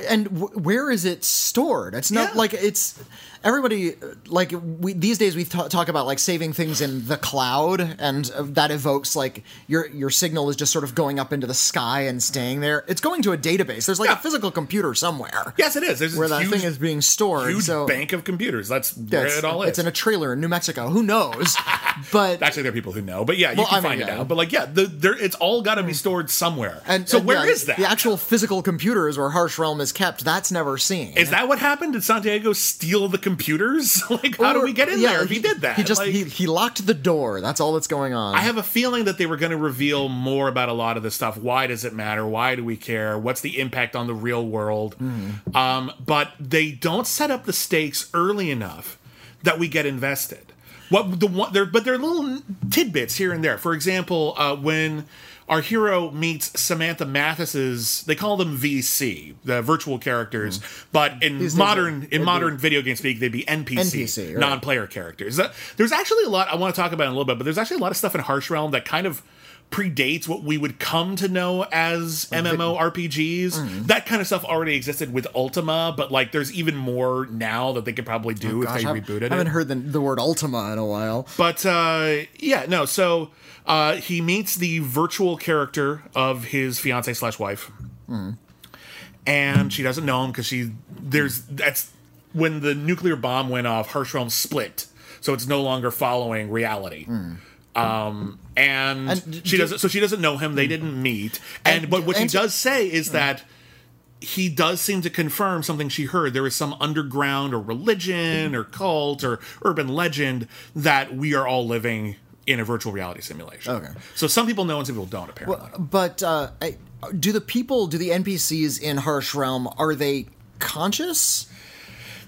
Speaker 1: and w- where is it stored? It's not
Speaker 2: Yeah.
Speaker 1: like it's everybody like we these days we ta- talk about like saving things in the cloud, and uh, that evokes like your your signal is just sort of going up into the sky and staying there. It's going to a database. There's like
Speaker 2: Yeah.
Speaker 1: a physical computer somewhere.
Speaker 2: Yes, it is. There's
Speaker 1: Where that
Speaker 2: huge,
Speaker 1: thing is being stored.
Speaker 2: huge
Speaker 1: so
Speaker 2: bank of computers. That's
Speaker 1: yeah,
Speaker 2: where it all is.
Speaker 1: it's in a trailer in New Mexico. Who knows? But
Speaker 2: Actually, there are people who know, but yeah, you
Speaker 1: Well,
Speaker 2: can
Speaker 1: I mean,
Speaker 2: find it
Speaker 1: yeah.
Speaker 2: out. But like, yeah, the, there, it's all got to be stored somewhere.
Speaker 1: and
Speaker 2: so
Speaker 1: and,
Speaker 2: where is that?
Speaker 1: The actual physical computers where Harsh Realm is kept. That's never seen.
Speaker 2: is that what happened? Did Santiago steal the computers? like, how do we get in
Speaker 1: yeah,
Speaker 2: there if he, did that?
Speaker 1: He just
Speaker 2: Like-
Speaker 1: he, he locked the door. That's all that's going on.
Speaker 2: I have a feeling that they were going to reveal more about a lot of this stuff. Why does it matter? Why do we care? What's the impact on the real world?
Speaker 1: Mm-hmm.
Speaker 2: Um, but they don't set up the stakes early enough that we get invested. What the one there, but there are little tidbits here and there. For example, uh, when our hero meets Samantha Mathis's, they call them VC, the virtual characters, but in.
Speaker 1: These
Speaker 2: modern
Speaker 1: it'd
Speaker 2: in
Speaker 1: be-
Speaker 2: modern video game speak, they'd be NPC,
Speaker 1: NPC, right.
Speaker 2: non player characters. There's actually a lot I want to talk about in a little bit, but there's actually a lot of stuff in Harsh Realm that kind of predates what we would come to know as MMORPGs.
Speaker 1: Mm.
Speaker 2: That kind of stuff already existed with Ultima, but like there's even more now that they could probably do
Speaker 1: Oh, Gosh,
Speaker 2: if they
Speaker 1: I
Speaker 2: rebooted it.
Speaker 1: I haven't heard the, the word Ultima in a while.
Speaker 2: But uh, yeah, no. So uh, he meets the virtual character of his fiance slash wife, and she doesn't know him because she there's that's when the nuclear bomb went off. Harsh realm split, so it's no longer following reality. Um, and,
Speaker 1: And
Speaker 2: she
Speaker 1: do-
Speaker 2: doesn't. So she doesn't know him. They didn't meet. And,
Speaker 1: And-
Speaker 2: but what she does say is that he does seem to confirm something she heard. There is some underground or religion or cult or urban legend that we are all living in a virtual reality simulation.
Speaker 1: Okay.
Speaker 2: So some people know and some people don't, apparently.
Speaker 1: But uh, I- do the people, do the NPCs in Harsh Realm, are they conscious?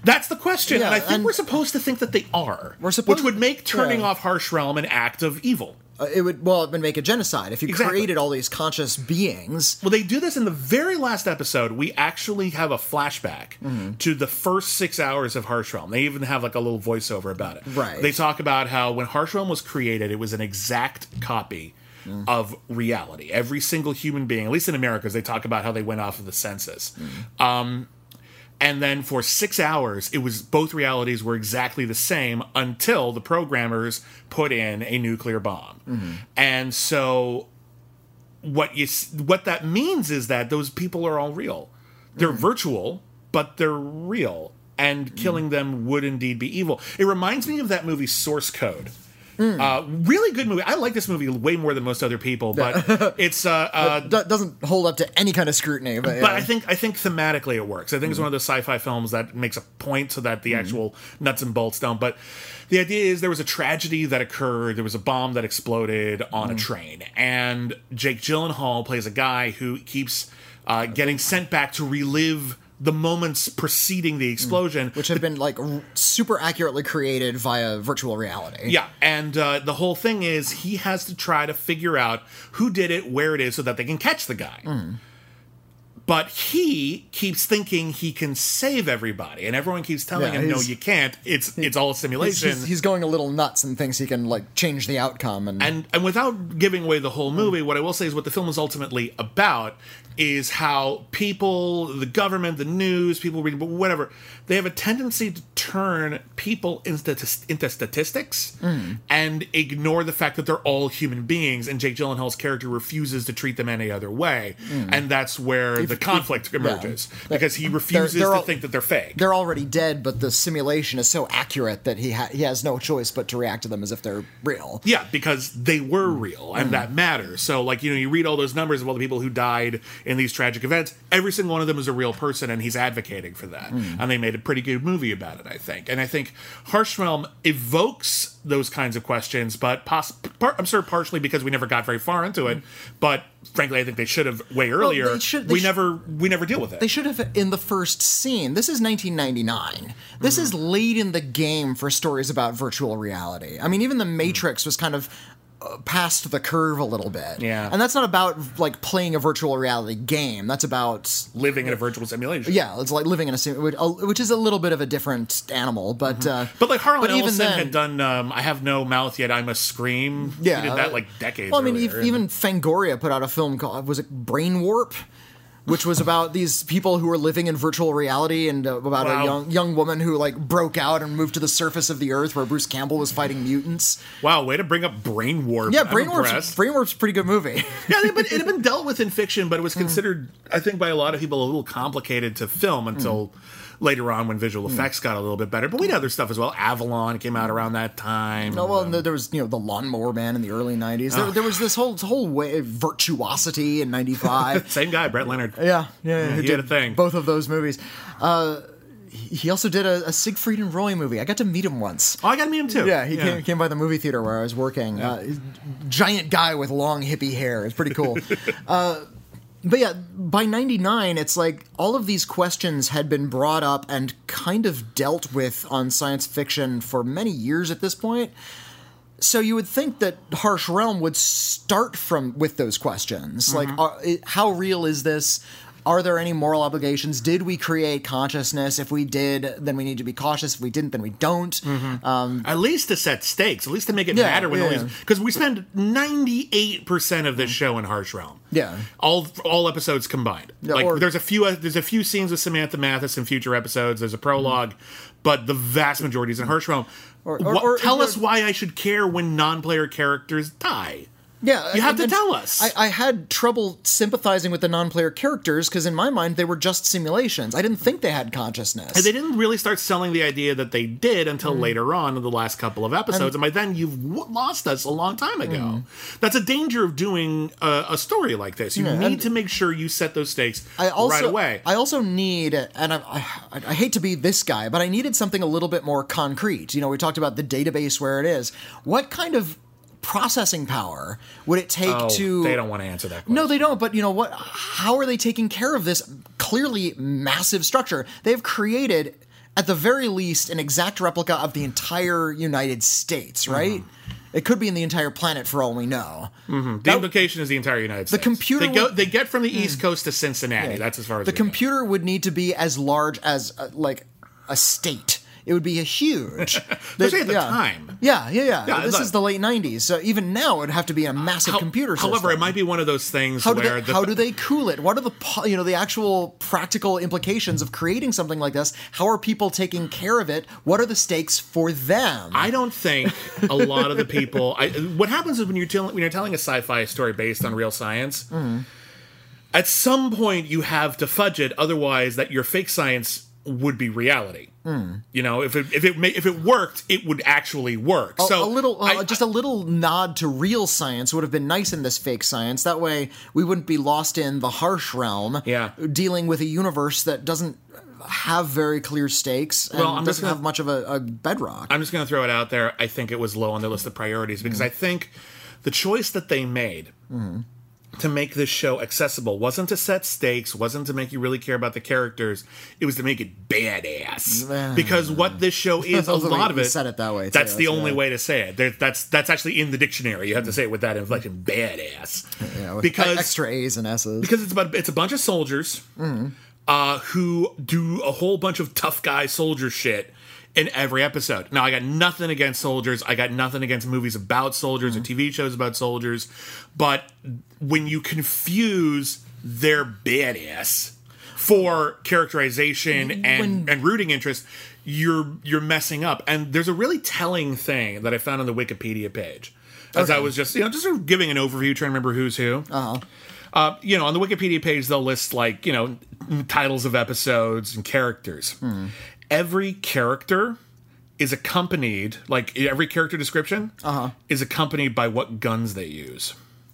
Speaker 2: That's the question.
Speaker 1: Yeah,
Speaker 2: and I think
Speaker 1: and-
Speaker 2: we're supposed to think that they are.
Speaker 1: We're supposed-
Speaker 2: Which would make turning
Speaker 1: yeah.
Speaker 2: off Harsh Realm an act of evil.
Speaker 1: Uh, it would well, it would make a genocide if you
Speaker 2: Exactly.
Speaker 1: created all these conscious beings.
Speaker 2: Well, they do this in the very last episode. We actually have a flashback
Speaker 1: Mm-hmm.
Speaker 2: to the first six hours of Harsh Realm. They even have like a little voiceover about it.
Speaker 1: Right.
Speaker 2: They talk about how when Harsh Realm was created, it was an exact copy
Speaker 1: Mm.
Speaker 2: of reality. Every single human being, at least in America, as they talk about how they went off of the census.
Speaker 1: Mm.
Speaker 2: Um, and then for six hours, it was both realities were exactly the same until the programmers put in a nuclear bomb.
Speaker 1: Mm-hmm.
Speaker 2: And so what you what that means is that those people are all real. They're
Speaker 1: Mm.
Speaker 2: virtual, but they're real, and killing them would indeed be evil. It reminds me of that movie Source Code.
Speaker 1: Mm.
Speaker 2: Uh, really good movie. I like this movie way more than most other people, but it's uh, uh,
Speaker 1: Do- doesn't hold up to any kind of scrutiny, but,
Speaker 2: but. I think I think thematically it works. I think it's one of those sci-fi films that makes a point so that the actual nuts and bolts don't. But the idea is there was a tragedy that occurred. There was a bomb that exploded on a train, and Jake Gyllenhaal plays a guy who keeps uh, getting sent back to relive the moments preceding the explosion,
Speaker 1: which have been like r- super accurately created via virtual reality.
Speaker 2: Yeah, and uh, the whole thing is he has to try to figure out who did it, where it is, so that they can catch the guy.
Speaker 1: Mm.
Speaker 2: But he keeps thinking he can save everybody, and everyone keeps telling
Speaker 1: Yeah,
Speaker 2: him, "No, you can't. It's it's all a simulation."
Speaker 1: he's, he's going a little nuts and thinks he can like change the outcome and,
Speaker 2: and and without giving away the whole mm. movie, what I will say is what the film is ultimately about is how people, the government, the news, people reading, but whatever, they have a tendency to turn people into into statistics mm. and ignore the fact that they're all human beings. And Jake Gyllenhaal's character refuses to treat them any other way, mm. and that's where the conflict emerges because he refuses
Speaker 1: they're
Speaker 2: to
Speaker 1: all-
Speaker 2: think that they're fake.
Speaker 1: they're already dead, but the simulation is so accurate that he ha- he has no choice but to react to them as if they're real.
Speaker 2: Yeah, because they were mm. real and mm. that matters. So, like, you know, you read all those numbers of all the people who died in these tragic events, every single one of them is a real person and he's advocating for that. Mm. And they made a pretty good movie about it, I think. And I think Harsh Realm evokes those kinds of questions, but poss- par- I'm sure partially because we never got very far into it, but frankly, I think they should have way earlier.
Speaker 1: they should- they
Speaker 2: we
Speaker 1: should-
Speaker 2: never we never deal with it.
Speaker 1: They should have in the first scene. This is 1999. This
Speaker 2: Mm-hmm.
Speaker 1: is late in the game for stories about virtual reality. I mean, even The Matrix was kind of past the curve a little bit.
Speaker 2: Yeah.
Speaker 1: and that's not about like playing a virtual reality game. That's about
Speaker 2: living in a virtual simulation.
Speaker 1: yeah, it's like living in a sim, which- uh, which is a little bit of a different animal. But uh,
Speaker 2: Mm-hmm. But like Harlan
Speaker 1: but even
Speaker 2: Ellison
Speaker 1: then-
Speaker 2: had done um, I Have No Mouth Yet I Must Scream.
Speaker 1: yeah,
Speaker 2: He did that
Speaker 1: uh,
Speaker 2: like decades
Speaker 1: Well, I mean,
Speaker 2: earlier.
Speaker 1: ev- even Fangoria put out a film called was it Brain Warp, which was about these people who were living in virtual reality and uh, about
Speaker 2: Wow.
Speaker 1: a young young woman who like broke out and moved to the surface of the earth where Bruce Campbell was fighting mutants.
Speaker 2: Wow, way to bring up Brain Warp.
Speaker 1: Yeah, Brain Warp's. Brain Warp's a pretty good movie.
Speaker 2: yeah, it had, been, it had been dealt with in fiction, but it
Speaker 1: Mm.
Speaker 2: was considered, I think, by a lot of people a little complicated to film until
Speaker 1: Mm.
Speaker 2: Later on when visual effects got a little bit better. But we had other stuff as well. Avalon came out around that time.
Speaker 1: No, well, and there was you know the Lawnmower Man in the early '90s. There, there was this whole whole way virtuosity in '95.
Speaker 2: Same guy, Brett Leonard.
Speaker 1: yeah, yeah, who
Speaker 2: he
Speaker 1: did
Speaker 2: had a thing.
Speaker 1: Both of those movies. Uh, he also did a, a Siegfried and Roy movie. I got to meet him once.
Speaker 2: Oh, I got to meet him too.
Speaker 1: Yeah, he Came, came by the movie theater where I was working. Uh, giant guy with long hippie hair. It's pretty cool. uh, but yeah, by 99, it's like all of these questions had been brought up and kind of dealt with on science fiction for many years at this point. So you would think that Harsh Realm would start from with those questions, like, mm-hmm. uh, are, how real is this? Are there any moral obligations? Did we create consciousness? If we did, then we need to be cautious. If we didn't, then we don't. Mm-hmm. Um,
Speaker 2: At least to set stakes, at least to make it
Speaker 1: Yeah,
Speaker 2: matter when
Speaker 1: yeah,
Speaker 2: all these
Speaker 1: yeah.
Speaker 2: because we spend ninety eight percent of this mm-hmm. show in Harsh Realm.
Speaker 1: Yeah.
Speaker 2: all all episodes combined.
Speaker 1: Yeah,
Speaker 2: like
Speaker 1: or-
Speaker 2: there's a few uh, there's a few scenes with Samantha Mathis in future episodes. There's a mm-hmm. prologue, but the vast majority is in Harsh Realm.
Speaker 1: Or- or-
Speaker 2: What-
Speaker 1: or-
Speaker 2: tell us why I should care when non-player characters die.
Speaker 1: Yeah,
Speaker 2: You have to tell us.
Speaker 1: I, I had trouble sympathizing with the non-player characters because in my mind they were just simulations. I didn't think they had consciousness.
Speaker 2: And they didn't really start selling the idea that they did until mm. later on in the last couple of episodes. And, by then, you've w- lost us a long time ago. Mm. That's a danger of doing a, a story like this. You
Speaker 1: Yeah,
Speaker 2: need to make sure you set those stakes
Speaker 1: I also,
Speaker 2: right away.
Speaker 1: I also need, and I, I, I hate to be this guy, but I needed something a little bit more concrete. You know, we talked about the database where it is. What kind of processing power would it take
Speaker 2: oh,
Speaker 1: to?
Speaker 2: they don't want to answer that question.
Speaker 1: No, they don't. But you know what? How are they taking care of this clearly massive structure? They've created, at the very least, an exact replica of the entire United States. Right?
Speaker 2: Mm-hmm.
Speaker 1: It could be in the entire planet for all we know.
Speaker 2: The implication is the entire United States.
Speaker 1: The computer
Speaker 2: They go.
Speaker 1: would-
Speaker 2: They get from the East Coast to Cincinnati. That's as far as
Speaker 1: the computer would need to be as large as uh, like a state. It would be a huge.
Speaker 2: Especially at the
Speaker 1: yeah.
Speaker 2: time.
Speaker 1: Yeah, yeah, yeah.
Speaker 2: Yeah,
Speaker 1: this
Speaker 2: look-
Speaker 1: is the late '90s, so even now it'd have to be a massive
Speaker 2: How-
Speaker 1: computer system.
Speaker 2: However, it might be one of those things
Speaker 1: How do,
Speaker 2: where
Speaker 1: they,
Speaker 2: the,
Speaker 1: how do they cool it? What are the you know the actual practical implications of creating something like this? How are people taking care of it? What are the stakes for them?
Speaker 2: I don't think a lot of the people. I, what happens is when you're telling when you're telling a sci-fi story based on real science,
Speaker 1: Mm-hmm.
Speaker 2: at some point you have to fudge it. Otherwise, that your fake science would be reality.
Speaker 1: Mm.
Speaker 2: You know, if it if it if it worked, it would actually work.
Speaker 1: A-
Speaker 2: so
Speaker 1: a little, uh,
Speaker 2: I-
Speaker 1: just a little nod to real science would have been nice in this fake science. That way, we wouldn't be lost in the harsh realm.
Speaker 2: Yeah.
Speaker 1: dealing with a universe that doesn't have very clear stakes and
Speaker 2: Well, I'm just
Speaker 1: doesn't
Speaker 2: gonna-
Speaker 1: have much of a, a bedrock.
Speaker 2: I'm just going to throw it out there. I think it was low on their list of priorities because
Speaker 1: Mm.
Speaker 2: I think the choice that they made to make this show accessible wasn't to set stakes, wasn't to make you really care about the characters. It was to make it badass. Because what this show is, a lot of it.
Speaker 1: said it that way, too.
Speaker 2: That's the
Speaker 1: That's-
Speaker 2: only way to say it. There, that's that's actually in the dictionary. You have to say it with that inflection, badass.
Speaker 1: Yeah, with
Speaker 2: because
Speaker 1: extra A's and S's.
Speaker 2: because it's about it's a bunch of soldiers uh, who do a whole bunch of tough guy soldier shit in every episode. Now I got nothing against soldiers. I got nothing against movies about soldiers or TV shows about soldiers, but when you confuse their badass for characterization and and rooting interest, you're you're messing up. And there's a really telling thing that I found on the Wikipedia page. As I was just, you know, just sort of giving an overview, trying to remember who's who. Uh-huh. Uh, you know, on the Wikipedia page, they'll list like, you know, titles of episodes and characters. Every character is accompanied, like every character description is accompanied by what guns they use.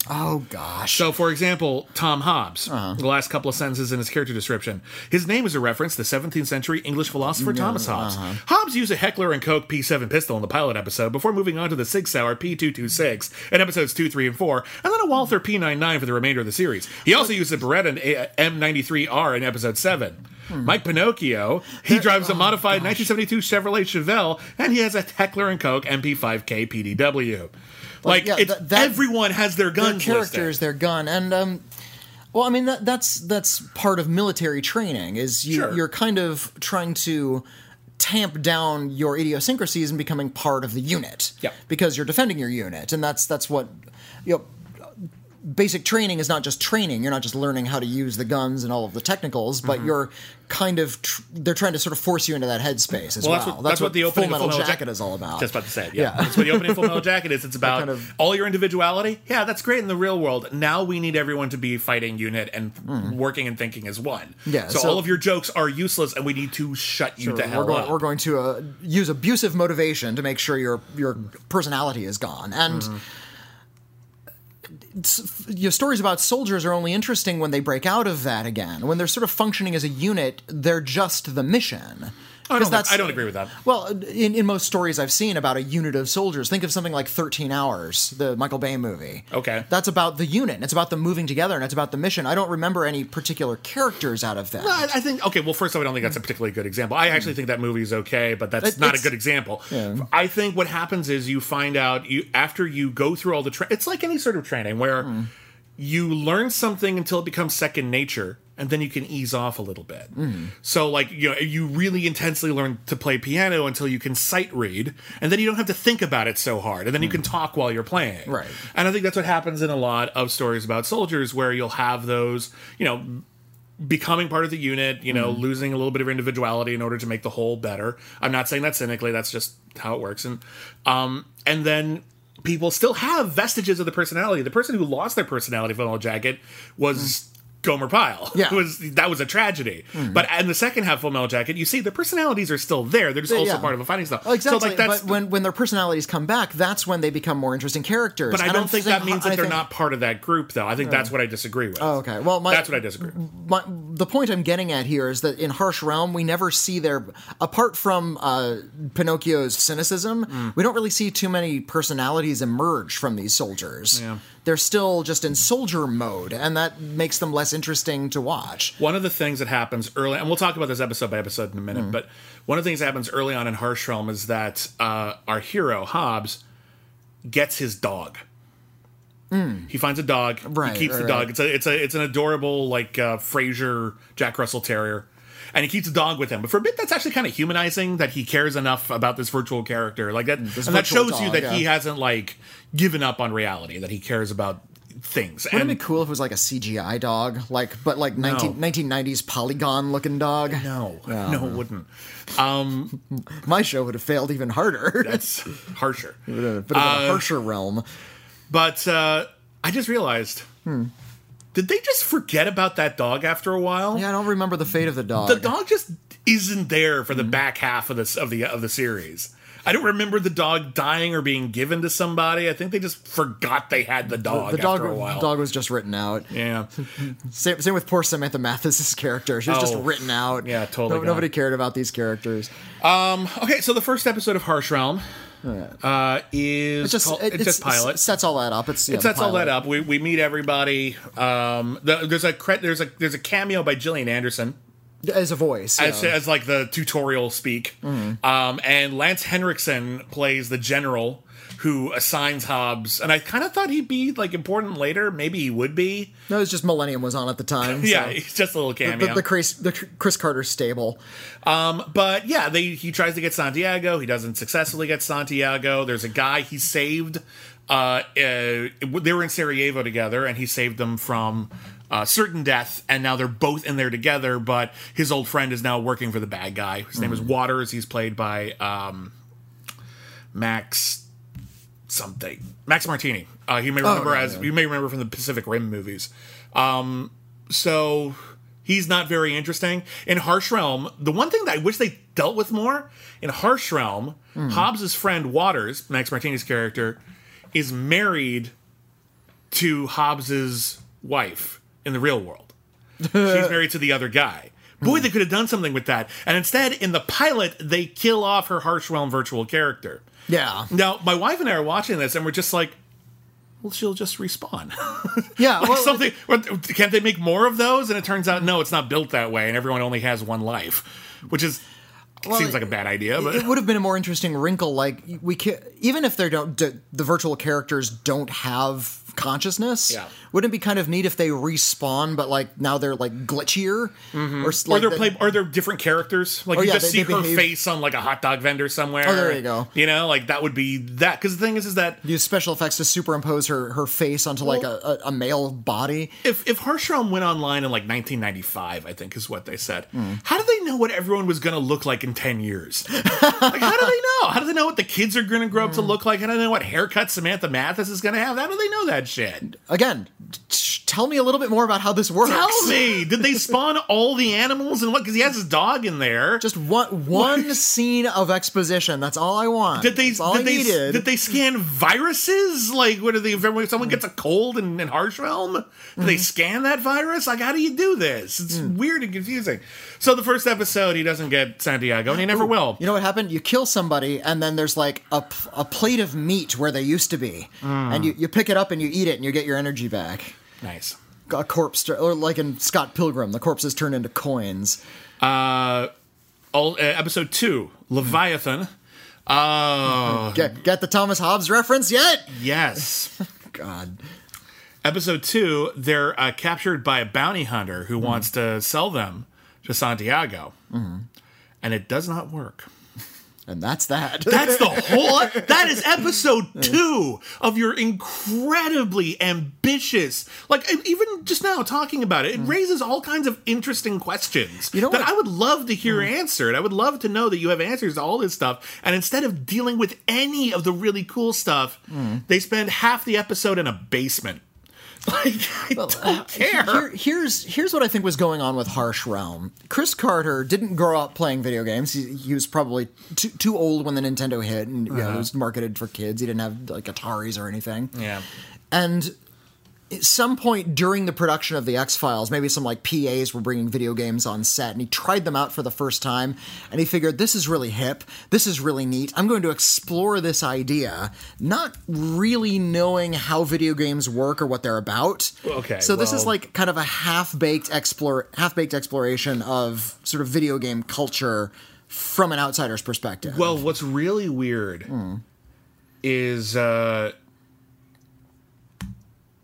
Speaker 1: Oh gosh.
Speaker 2: So, for example, Tom Hobbes, uh-huh. the last couple of sentences in his character description, his name is a reference to 17th century English philosopher Thomas Hobbes. Uh-huh. Hobbes used a Heckler and Koch P7 pistol in the pilot episode before moving on to the Sig Sauer P226 in episodes 2, 3, and 4, and then a Walther P99 for the remainder of the series. He also used a Beretta and uh, M93R in episode 7. Hmm. Mike Pinocchio, he drives a oh, modified 1972 Chevrolet Chevelle, and he has a Heckler and Koch MP5K PDW. Like,
Speaker 1: yeah,
Speaker 2: it's,
Speaker 1: that-
Speaker 2: everyone has their
Speaker 1: their
Speaker 2: guns listed.
Speaker 1: characters, their gun, and um, well, I mean that that's that's part of military training. Is you
Speaker 2: Sure.
Speaker 1: you're kind of trying to tamp down your idiosyncrasies and becoming part of the unit.
Speaker 2: Yep.
Speaker 1: Because you're defending your unit, and that's that's what you know. Basic training is not just training. You're not just learning how to use the guns and all of the technicals,
Speaker 2: Mm-hmm.
Speaker 1: but you're kind of tr- they're trying to sort of force you into that headspace as
Speaker 2: Well, that's what, that's what the opening
Speaker 1: Full Metal
Speaker 2: Full Metal
Speaker 1: Jacket is all about.
Speaker 2: Just about to say it. Yeah,
Speaker 1: Yeah.
Speaker 2: that's what the opening Full Metal Jacket is. It's about
Speaker 1: kind of-
Speaker 2: all your individuality. Yeah, that's great in the real world. Now we need everyone to be fighting unit and working and thinking as one.
Speaker 1: Yeah,
Speaker 2: So,
Speaker 1: so-
Speaker 2: all of your jokes are useless, and we need to shut you the hell
Speaker 1: we're going,
Speaker 2: up.
Speaker 1: we're going to uh, use abusive motivation to make sure your your personality is gone. And
Speaker 2: Mm-hmm.
Speaker 1: Your stories about soldiers are only interesting when they break out of that again. When they're sort of functioning as a unit, they're just the mission.
Speaker 2: I don't, I don't agree with that.
Speaker 1: Well, in, in most stories I've seen about a unit of soldiers, think of something like 13 Hours, the Michael Bay movie.
Speaker 2: Okay.
Speaker 1: That's about the unit, it's about them moving together, and it's about the mission. I don't remember any particular characters out of that.
Speaker 2: I, I think okay. Well, first off, I don't think that's a particularly good example. I actually think that movie is okay, but that's
Speaker 1: It-
Speaker 2: not a good example.
Speaker 1: Yeah.
Speaker 2: I think what happens is you find out you after you go through all the. Tra- it's like any sort of training where
Speaker 1: Hmm.
Speaker 2: you learn something until it becomes second nature, and then you can ease off a little bit.
Speaker 1: Mm-hmm.
Speaker 2: So, like, you know, you really intensely learn to play piano until you can sight read, and then you don't have to think about it so hard, and then you can talk while you're playing.
Speaker 1: Mm. Right.
Speaker 2: And I think that's what happens in a lot of stories about soldiers, where you'll have those, you know, becoming part of the unit, you know, losing a little bit of individuality in order to make the whole better. I'm not saying that cynically, that's just how it works. And um and then people still have vestiges of the personality. The person who lost their personality from Metal Jacket was Gomer Pyle.
Speaker 1: Yeah.
Speaker 2: Was that was a tragedy. But in the second half of Full Metal Jacket, you see the personalities are still there. They're just also
Speaker 1: Yeah.
Speaker 2: part of a fighting style.
Speaker 1: Exactly.
Speaker 2: So like that's
Speaker 1: but when when their personalities come back, that's when they become more interesting characters.
Speaker 2: but I
Speaker 1: And
Speaker 2: don't
Speaker 1: I'm
Speaker 2: think that means
Speaker 1: I
Speaker 2: that they're
Speaker 1: think-
Speaker 2: not part of that group, though. I think that's what I disagree with.
Speaker 1: Oh, okay. Well, my,
Speaker 2: that's what I disagree. with.
Speaker 1: my, the point I'm getting at here is that in Harsh Realm, we never see their, apart from uh, Pinocchio's cynicism,
Speaker 2: Mm.
Speaker 1: we don't really see too many personalities emerge from these soldiers.
Speaker 2: Yeah.
Speaker 1: They're still just in soldier mode, and that makes them less interesting to watch.
Speaker 2: One of the things that happens early, and we'll talk about this episode by episode in a
Speaker 1: Mm.
Speaker 2: minute, but one of the things that happens early on in Harsh Realm is that uh, our hero, Hobbes, gets his dog. He finds a dog.
Speaker 1: Mm. Right,
Speaker 2: he keeps
Speaker 1: right,
Speaker 2: the dog.
Speaker 1: right.
Speaker 2: It's a it's a it's an adorable like uh, Fraser Jack Russell Terrier, and he keeps the dog with him. But for a bit, that's actually kind of humanizing that he cares enough about this virtual character. Like that, and that shows you that
Speaker 1: yeah.
Speaker 2: he hasn't like given up on reality. That he cares about things.
Speaker 1: Wouldn't
Speaker 2: and
Speaker 1: it be cool if it was like a CGI dog, like but like 19, 1990s polygon looking dog?
Speaker 2: no, no, it wouldn't.
Speaker 1: Um, My show would have failed even harder.
Speaker 2: That's harsher.
Speaker 1: a bit of a harsher realm.
Speaker 2: But uh, I just realized. Hmm. Did they just forget about that dog after a while?
Speaker 1: Yeah, I don't remember the fate of the dog.
Speaker 2: The dog just isn't there for the hmm. back half of this of the of the series. I don't remember the dog dying or being given to somebody. I think they just forgot they had the dog
Speaker 1: the dog,
Speaker 2: after a while.
Speaker 1: the dog was just written out.
Speaker 2: Yeah.
Speaker 1: Same, same with poor Samantha Mathis's character. She was just
Speaker 2: Oh,
Speaker 1: written out.
Speaker 2: yeah, totally
Speaker 1: No- nobody cared about these characters.
Speaker 2: Okay, so the first episode of Harsh Realm uh, is
Speaker 1: it's just
Speaker 2: called,
Speaker 1: it,
Speaker 2: it's just pilot.
Speaker 1: it sets all that up. It's yeah,
Speaker 2: it sets
Speaker 1: the
Speaker 2: all that up. We, we meet everybody. Um, the, there's a there's a there's a cameo by Gillian Anderson.
Speaker 1: As a voice.
Speaker 2: as,
Speaker 1: yeah.
Speaker 2: as like the tutorial speak. Um, and Lance Henriksen plays the general who assigns Hobbes, and I kind of thought he'd be like important later. Maybe he would be.
Speaker 1: no, it was just Millennium was on at the time.
Speaker 2: Yeah,
Speaker 1: so.
Speaker 2: he's just a little
Speaker 1: The,
Speaker 2: cameo.
Speaker 1: the, Chris, the Chris Carter stable.
Speaker 2: Um, but yeah, they he tries to get Santiago. He doesn't successfully get Santiago. There's a guy he saved. Uh, uh, they were in Sarajevo together, and he saved them from uh, certain death. And now they're both in there together. But his old friend is now working for the bad guy. His name is Waters. He's played by um, Max something. Max Martini. Uh, you may remember
Speaker 1: yeah,
Speaker 2: as
Speaker 1: yeah.
Speaker 2: you may remember from the Pacific Rim movies. Um, so he's not very interesting in Harsh Realm. The one thing that I wish they dealt with more in Harsh Realm,
Speaker 1: Hmm.
Speaker 2: Hobbes's friend Waters, Max Martini's character, is married to Hobbes's wife in the real world. She's married to the other guy. Boy, they could have done something with that. And instead, in the pilot, they kill off her Harsh Realm virtual character.
Speaker 1: Yeah.
Speaker 2: Now, my wife and I are watching this, and we're just like, well, she'll just respawn.
Speaker 1: Yeah.
Speaker 2: like
Speaker 1: well,
Speaker 2: something. Can't they make more of those? And it turns out, no, it's not built that way, and everyone only has one life, which is seems like a bad idea. But
Speaker 1: it would have been a more interesting wrinkle. Like we can, even if they don't, d- the virtual characters don't have consciousness.
Speaker 2: Yeah.
Speaker 1: Wouldn't it be kind of neat if they respawn, but like now they're like glitchier, or, s-
Speaker 2: or
Speaker 1: like
Speaker 2: they're
Speaker 1: the-
Speaker 2: play, or they're different characters. Like
Speaker 1: Oh,
Speaker 2: you
Speaker 1: yeah,
Speaker 2: just
Speaker 1: they-
Speaker 2: see
Speaker 1: they
Speaker 2: her
Speaker 1: behave-
Speaker 2: face on like a hot dog vendor somewhere.
Speaker 1: Oh, there you go.
Speaker 2: You know, like that would be that. Because the thing is, is that
Speaker 1: use special effects to superimpose her her face onto like a, a, a male body.
Speaker 2: if if Harsh Realm went online in like 1995, I think is what they said.
Speaker 1: Hmm.
Speaker 2: How do they know what everyone was going to look like in 10 years? like, how do they know? How do they know what the kids are going to grow up
Speaker 1: Hmm.
Speaker 2: to look like? How do they know what haircut Samantha Mathis is going to have? How do they know that shit?
Speaker 1: Again, tell me a little bit more about how this works.
Speaker 2: Tell me, did they spawn all the animals and what? Because he has his dog in there.
Speaker 1: Just one one scene of exposition. That's all I want.
Speaker 2: did they
Speaker 1: That's all
Speaker 2: did
Speaker 1: I
Speaker 2: they
Speaker 1: needed.
Speaker 2: did they scan viruses? Like, what are they? If someone gets a cold in, in Harsh Realm, do
Speaker 1: Mm-hmm.
Speaker 2: they scan that virus? Like, how do you do this? It's
Speaker 1: Mm.
Speaker 2: weird and confusing. So the first episode, he doesn't get Santiago, and he never will.
Speaker 1: You know what happened? You kill somebody, and then there's like a plate of meat where they used to be,
Speaker 2: Mm.
Speaker 1: and you, you pick it up and you eat it, and you get your energy back.
Speaker 2: Nice.
Speaker 1: A corpse, or like in Scott Pilgrim, the corpses turn into coins.
Speaker 2: Uh, all, uh, episode two, Leviathan. Oh,
Speaker 1: Get get the Thomas Hobbes reference yet?
Speaker 2: yes.
Speaker 1: God,
Speaker 2: Episode two, they're uh, captured by a bounty hunter who wants to sell them to Santiago, and it does not work.
Speaker 1: And that's that.
Speaker 2: That's the whole. That is episode two of your incredibly ambitious. Like even just now talking about it, it mm. raises all kinds of interesting questions
Speaker 1: You know
Speaker 2: that
Speaker 1: what-
Speaker 2: I would love to hear mm. answered. I would love to know that you have answers to all this stuff. And instead of dealing with any of the really cool stuff, mm. they spend half the episode in a basement. Like I don't uh, care.
Speaker 1: Here, here's here's what I think was going on with Harsh Realm. Chris Carter didn't grow up playing video games. He, he was probably too, too old when the Nintendo hit, and you know, it uh-huh. was marketed for kids. He didn't have like Ataris or anything.
Speaker 2: yeah.
Speaker 1: And at some point during the production of the X Files, maybe some like PAs were bringing video games on set, and he tried them out for the first time, and he figured this is really hip, this is really neat. I'm going to explore this idea, not really knowing how video games work or what they're about.
Speaker 2: Okay,
Speaker 1: so this is like kind of a half baked explore, half baked exploration of sort of video game culture from an outsider's perspective.
Speaker 2: Well, what's really weird is uh,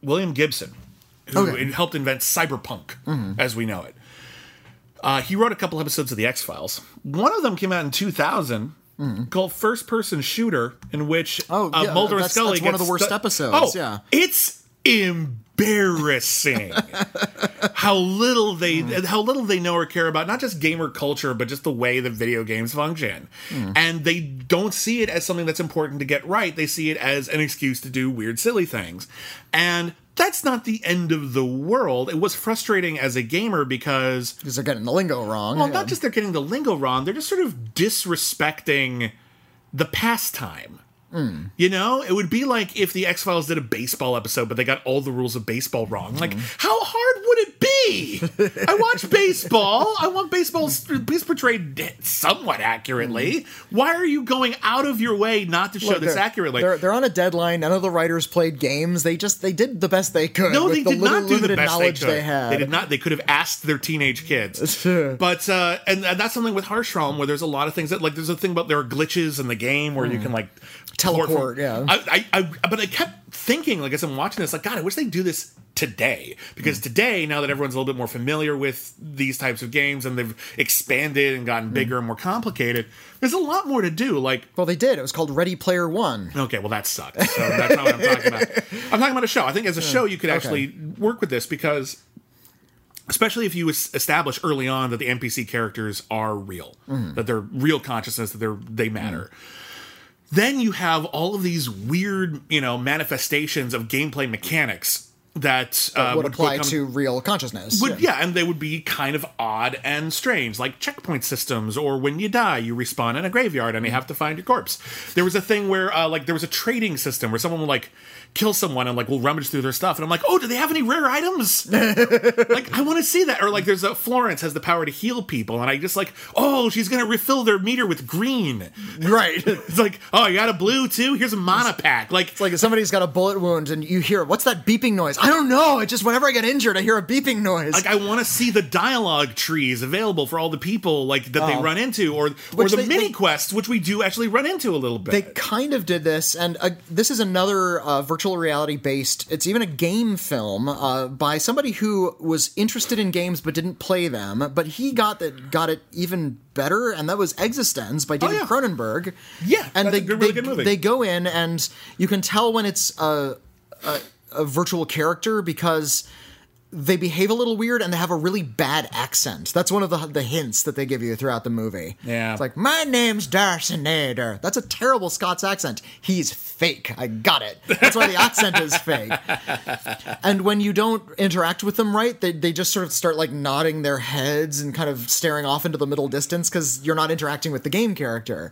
Speaker 2: William Gibson, who
Speaker 1: Okay. Mm-hmm.
Speaker 2: helped invent cyberpunk as we know it. Uh, he wrote a couple episodes of the X Files. One of them came out in 2000. Called First Person Shooter, in which
Speaker 1: Mm-hmm. Oh,
Speaker 2: uh,
Speaker 1: yeah,
Speaker 2: Mulder and Scully
Speaker 1: that's one of the worst
Speaker 2: stu-
Speaker 1: episodes,
Speaker 2: Oh,
Speaker 1: yeah.
Speaker 2: it's embarrassing. How little they hmm. how little they know or care about not just gamer culture but just the way that video games function. Hmm. And they don't see it as something that's important to get right. They see it as an excuse to do weird silly things. And that's not the end of the world. It was frustrating as a gamer because
Speaker 1: because they're getting the lingo wrong.
Speaker 2: well
Speaker 1: yeah.
Speaker 2: not just they're getting the lingo wrong they're just sort of disrespecting the pastime Mm. you know, it would be like if the X Files did a baseball episode, but they got all the rules of baseball wrong. Like, mm-hmm. how hard would it be? I watch baseball. I want baseball be portrayed somewhat accurately. Mm. Why are you going out of your way not to show
Speaker 1: Look,
Speaker 2: this accurately?
Speaker 1: They're, they're on a deadline. None of the writers played games. They just they did the best they could.
Speaker 2: No, they
Speaker 1: the
Speaker 2: did
Speaker 1: little
Speaker 2: not do the best they could.
Speaker 1: they had.
Speaker 2: They did not. They could have asked their teenage kids. but uh, and, and that's something with Harsh Realm where there's a lot of things that like there's a thing about there are glitches in the game where you mm. can like port
Speaker 1: Hmm. Teleport, yeah.
Speaker 2: I, I, I but I kept thinking like as I'm watching this like God I wish they do this today because hmm. today now that everyone's a little bit more familiar with these types of games and they've expanded and gotten hmm. bigger and more complicated there's a lot more to do like
Speaker 1: Well, they did. It was called Ready Player One.
Speaker 2: Okay, well that sucked. So that's not what I'm talking about. I'm talking about a show. I think as a show you could actually work with this because especially if you establish early on that the NPC characters are real, hmm. that they're real consciousness, that they're they matter. Then you have all of these weird, you know, manifestations of gameplay mechanics that uh,
Speaker 1: would apply
Speaker 2: become-
Speaker 1: to real consciousness.
Speaker 2: would yeah. and they would be kind of odd and strange, like checkpoint systems, or when you die, you respawn in a graveyard and you have to find your corpse. There was a thing where, uh, like, there was a trading system where someone would like kill someone and like we'll rummage through their stuff, and I'm like, oh, do they have any rare items? like, I want to see that. Or like, there's a Florence has the power to heal people, and I just like, oh, she's gonna refill their meter with green.
Speaker 1: right.
Speaker 2: It's like, oh, you got a blue too? Here's a mana pack. Like,
Speaker 1: It's like if somebody's got a bullet wound and you hear, what's that beeping noise? I don't know. It just, whenever I get injured, I hear a beeping noise.
Speaker 2: like I want to see the dialogue trees available for all the people like that they
Speaker 1: Oh.
Speaker 2: run into, or or the
Speaker 1: they-
Speaker 2: mini
Speaker 1: they-
Speaker 2: quests, which we do actually run into a little bit.
Speaker 1: they kind of did this, and uh, this is another uh, virtual reality based. It's even a game film uh, by somebody who was interested in games but didn't play them. But he got that got it even better, and that was eXistenZ by David
Speaker 2: Oh, yeah.
Speaker 1: Cronenberg.
Speaker 2: Yeah,
Speaker 1: and they
Speaker 2: really
Speaker 1: they,
Speaker 2: good movie.
Speaker 1: they go in, and you can tell when it's a, a, a virtual character because they behave a little weird and they have a really bad accent. That's one of the the hints that they give you throughout the movie.
Speaker 2: Yeah.
Speaker 1: It's like, my name's D'Arcy Nader. That's a terrible Scots accent. He's fake. I got it. That's why the accent is fake. And when you don't interact with them right, they, they just sort of start like nodding their heads and kind of staring off into the middle distance because you're not interacting with the game character.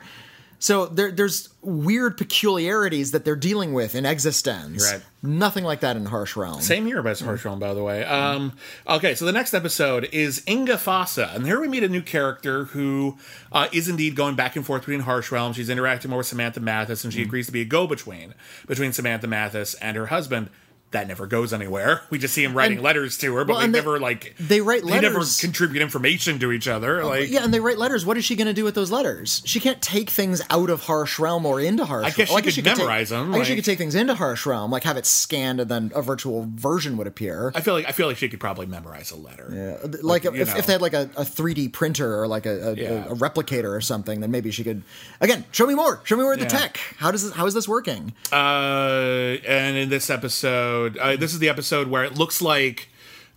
Speaker 1: So there, there's weird peculiarities that they're dealing with in eXistenZ.
Speaker 2: Right.
Speaker 1: Nothing like that in Harsh Realm.
Speaker 2: Same here by Harsh Realm, by the way. Um, okay, so the next episode is Inga Fossa, and here we meet a new character who uh, is indeed going back and forth between Harsh Realm. She's interacting more with Samantha Mathis, and she agrees to be a go-between between Samantha Mathis and her husband. That never goes anywhere. We just see him writing
Speaker 1: And-
Speaker 2: letters to her, but
Speaker 1: well,
Speaker 2: they
Speaker 1: they-
Speaker 2: never like
Speaker 1: they write
Speaker 2: They never contribute information to each other. Like
Speaker 1: yeah, and they write letters. What is she going to do with those letters? She can't take things out of Harsh Realm or into Harsh.
Speaker 2: I guess
Speaker 1: Realm.
Speaker 2: she could memorize
Speaker 1: take,
Speaker 2: them,
Speaker 1: I guess she could take things into Harsh Realm, like have it scanned, and then a virtual version would appear.
Speaker 2: I feel like I feel like she could probably memorize a letter.
Speaker 1: Yeah, like
Speaker 2: you
Speaker 1: if, if they had like a, a 3D printer or like a, a,
Speaker 2: Yeah.
Speaker 1: a replicator or something, then maybe she could. Again, show me more. Show me more of the tech. How does this, how is this working?
Speaker 2: Uh, and in this episode, uh, this is the episode where it looks like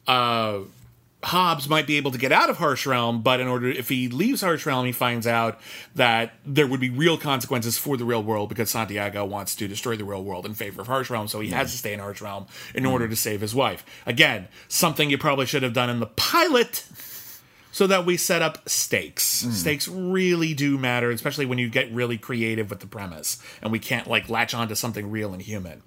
Speaker 2: uh, Hobbes might be able to get out of Harsh Realm, but in order, if he leaves Harsh Realm, he finds out that there would be real consequences for the real world because Santiago wants to destroy the real world in favor of Harsh Realm, so he has to stay in Harsh Realm in order to save his wife. Again, something you probably should have done in the pilot. So that we set up stakes. Stakes really do matter, especially when you get really creative with the premise, and we can't like latch onto something real and human.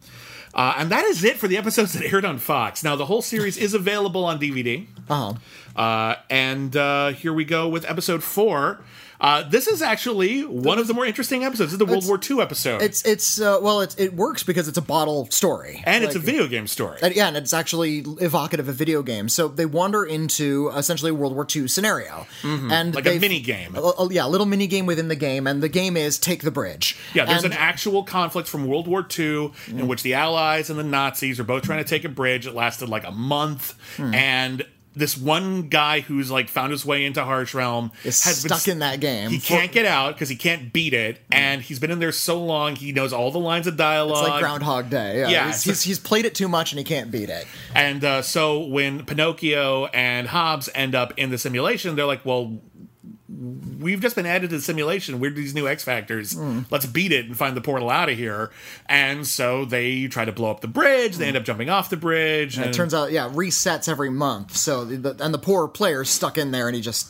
Speaker 2: Uh, and that is it for the episodes that aired on Fox. Now the whole series is available on DVD.
Speaker 1: Uh-huh.
Speaker 2: Uh, and uh, here we go with episode four. Uh, this is actually one of the more interesting episodes. Is the World War II episode,
Speaker 1: It's it's uh, well, it it works because it's a bottle story,
Speaker 2: and it's a video game story.
Speaker 1: And, yeah, and it's actually evocative of video games. So they wander into essentially a World War II scenario, and
Speaker 2: Mm-hmm. Like a mini game.
Speaker 1: a- a- yeah, a little mini game within the game, and the game is take the bridge.
Speaker 2: Yeah, there's
Speaker 1: And-
Speaker 2: an actual conflict from World War II in which the Allies and the Nazis are both trying to take a bridge. It lasted like a month,
Speaker 1: Hmm.
Speaker 2: and this one guy who's like found his way into Harsh Realm
Speaker 1: is
Speaker 2: has been
Speaker 1: stuck in that game.
Speaker 2: He
Speaker 1: for-
Speaker 2: can't get out because he can't beat it, and he's been in there so long he knows all the lines of dialogue.
Speaker 1: It's like Groundhog Day. Yeah,
Speaker 2: Yeah,
Speaker 1: he's,
Speaker 2: so-
Speaker 1: he's, he's played it too much and he can't beat it.
Speaker 2: And uh, so when Pinocchio and Hobbes end up in the simulation, they're like, well, we've just been added to the simulation. We're these new X Factors.
Speaker 1: Hmm.
Speaker 2: Let's beat it and find the portal out of here. And so they try to blow up the bridge. They end up jumping off the bridge. And
Speaker 1: Hmm. It turns out, yeah, resets every month. So the, and the poor player's stuck in there and he just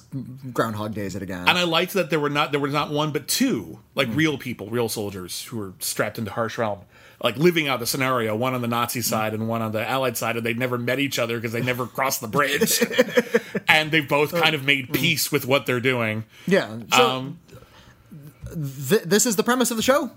Speaker 1: Groundhog Days it again.
Speaker 2: and I liked that there were not there were not one but two like
Speaker 1: Hmm.
Speaker 2: real people, real soldiers who were strapped into harsh realm, like living out the scenario. One on the Nazi side and one on the Allied side, and they'd never met each other because they never crossed the bridge. and they've both kind of made peace with what they're doing.
Speaker 1: yeah. So
Speaker 2: Um,
Speaker 1: th- this is the premise of the show.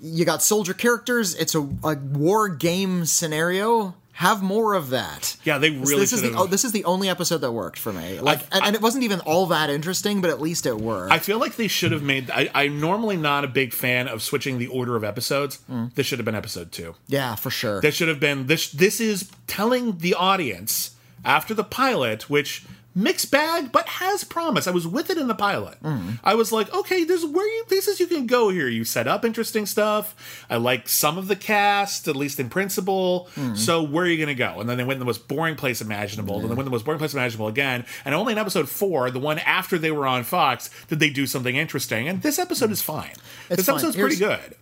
Speaker 1: You got soldier characters. It's a, a war game scenario. Have more of that.
Speaker 2: Yeah, they really
Speaker 1: This is the oh, this is the only episode that worked for me. Like, and, and it wasn't even all that interesting, but at least it worked.
Speaker 2: I feel like they should have made. I, I'm normally not a big fan of switching the order of episodes.
Speaker 1: Hmm.
Speaker 2: This should have been episode two.
Speaker 1: yeah, for sure.
Speaker 2: This should have been this. This is telling the audience after the pilot, which mixed bag but has promise. I was with it in the pilot. Mm. I was like, okay, there's where you places you can go here. You set up interesting stuff. I like some of the cast, at least in principle. Mm-hmm. So where are you gonna go? And then they went in the most boring place imaginable. And they went in the most boring place imaginable again. And only in episode four, the one after they were on Fox, did they do something interesting. And this episode mm. is fine.
Speaker 1: It's
Speaker 2: this
Speaker 1: fine.
Speaker 2: episode's pretty good.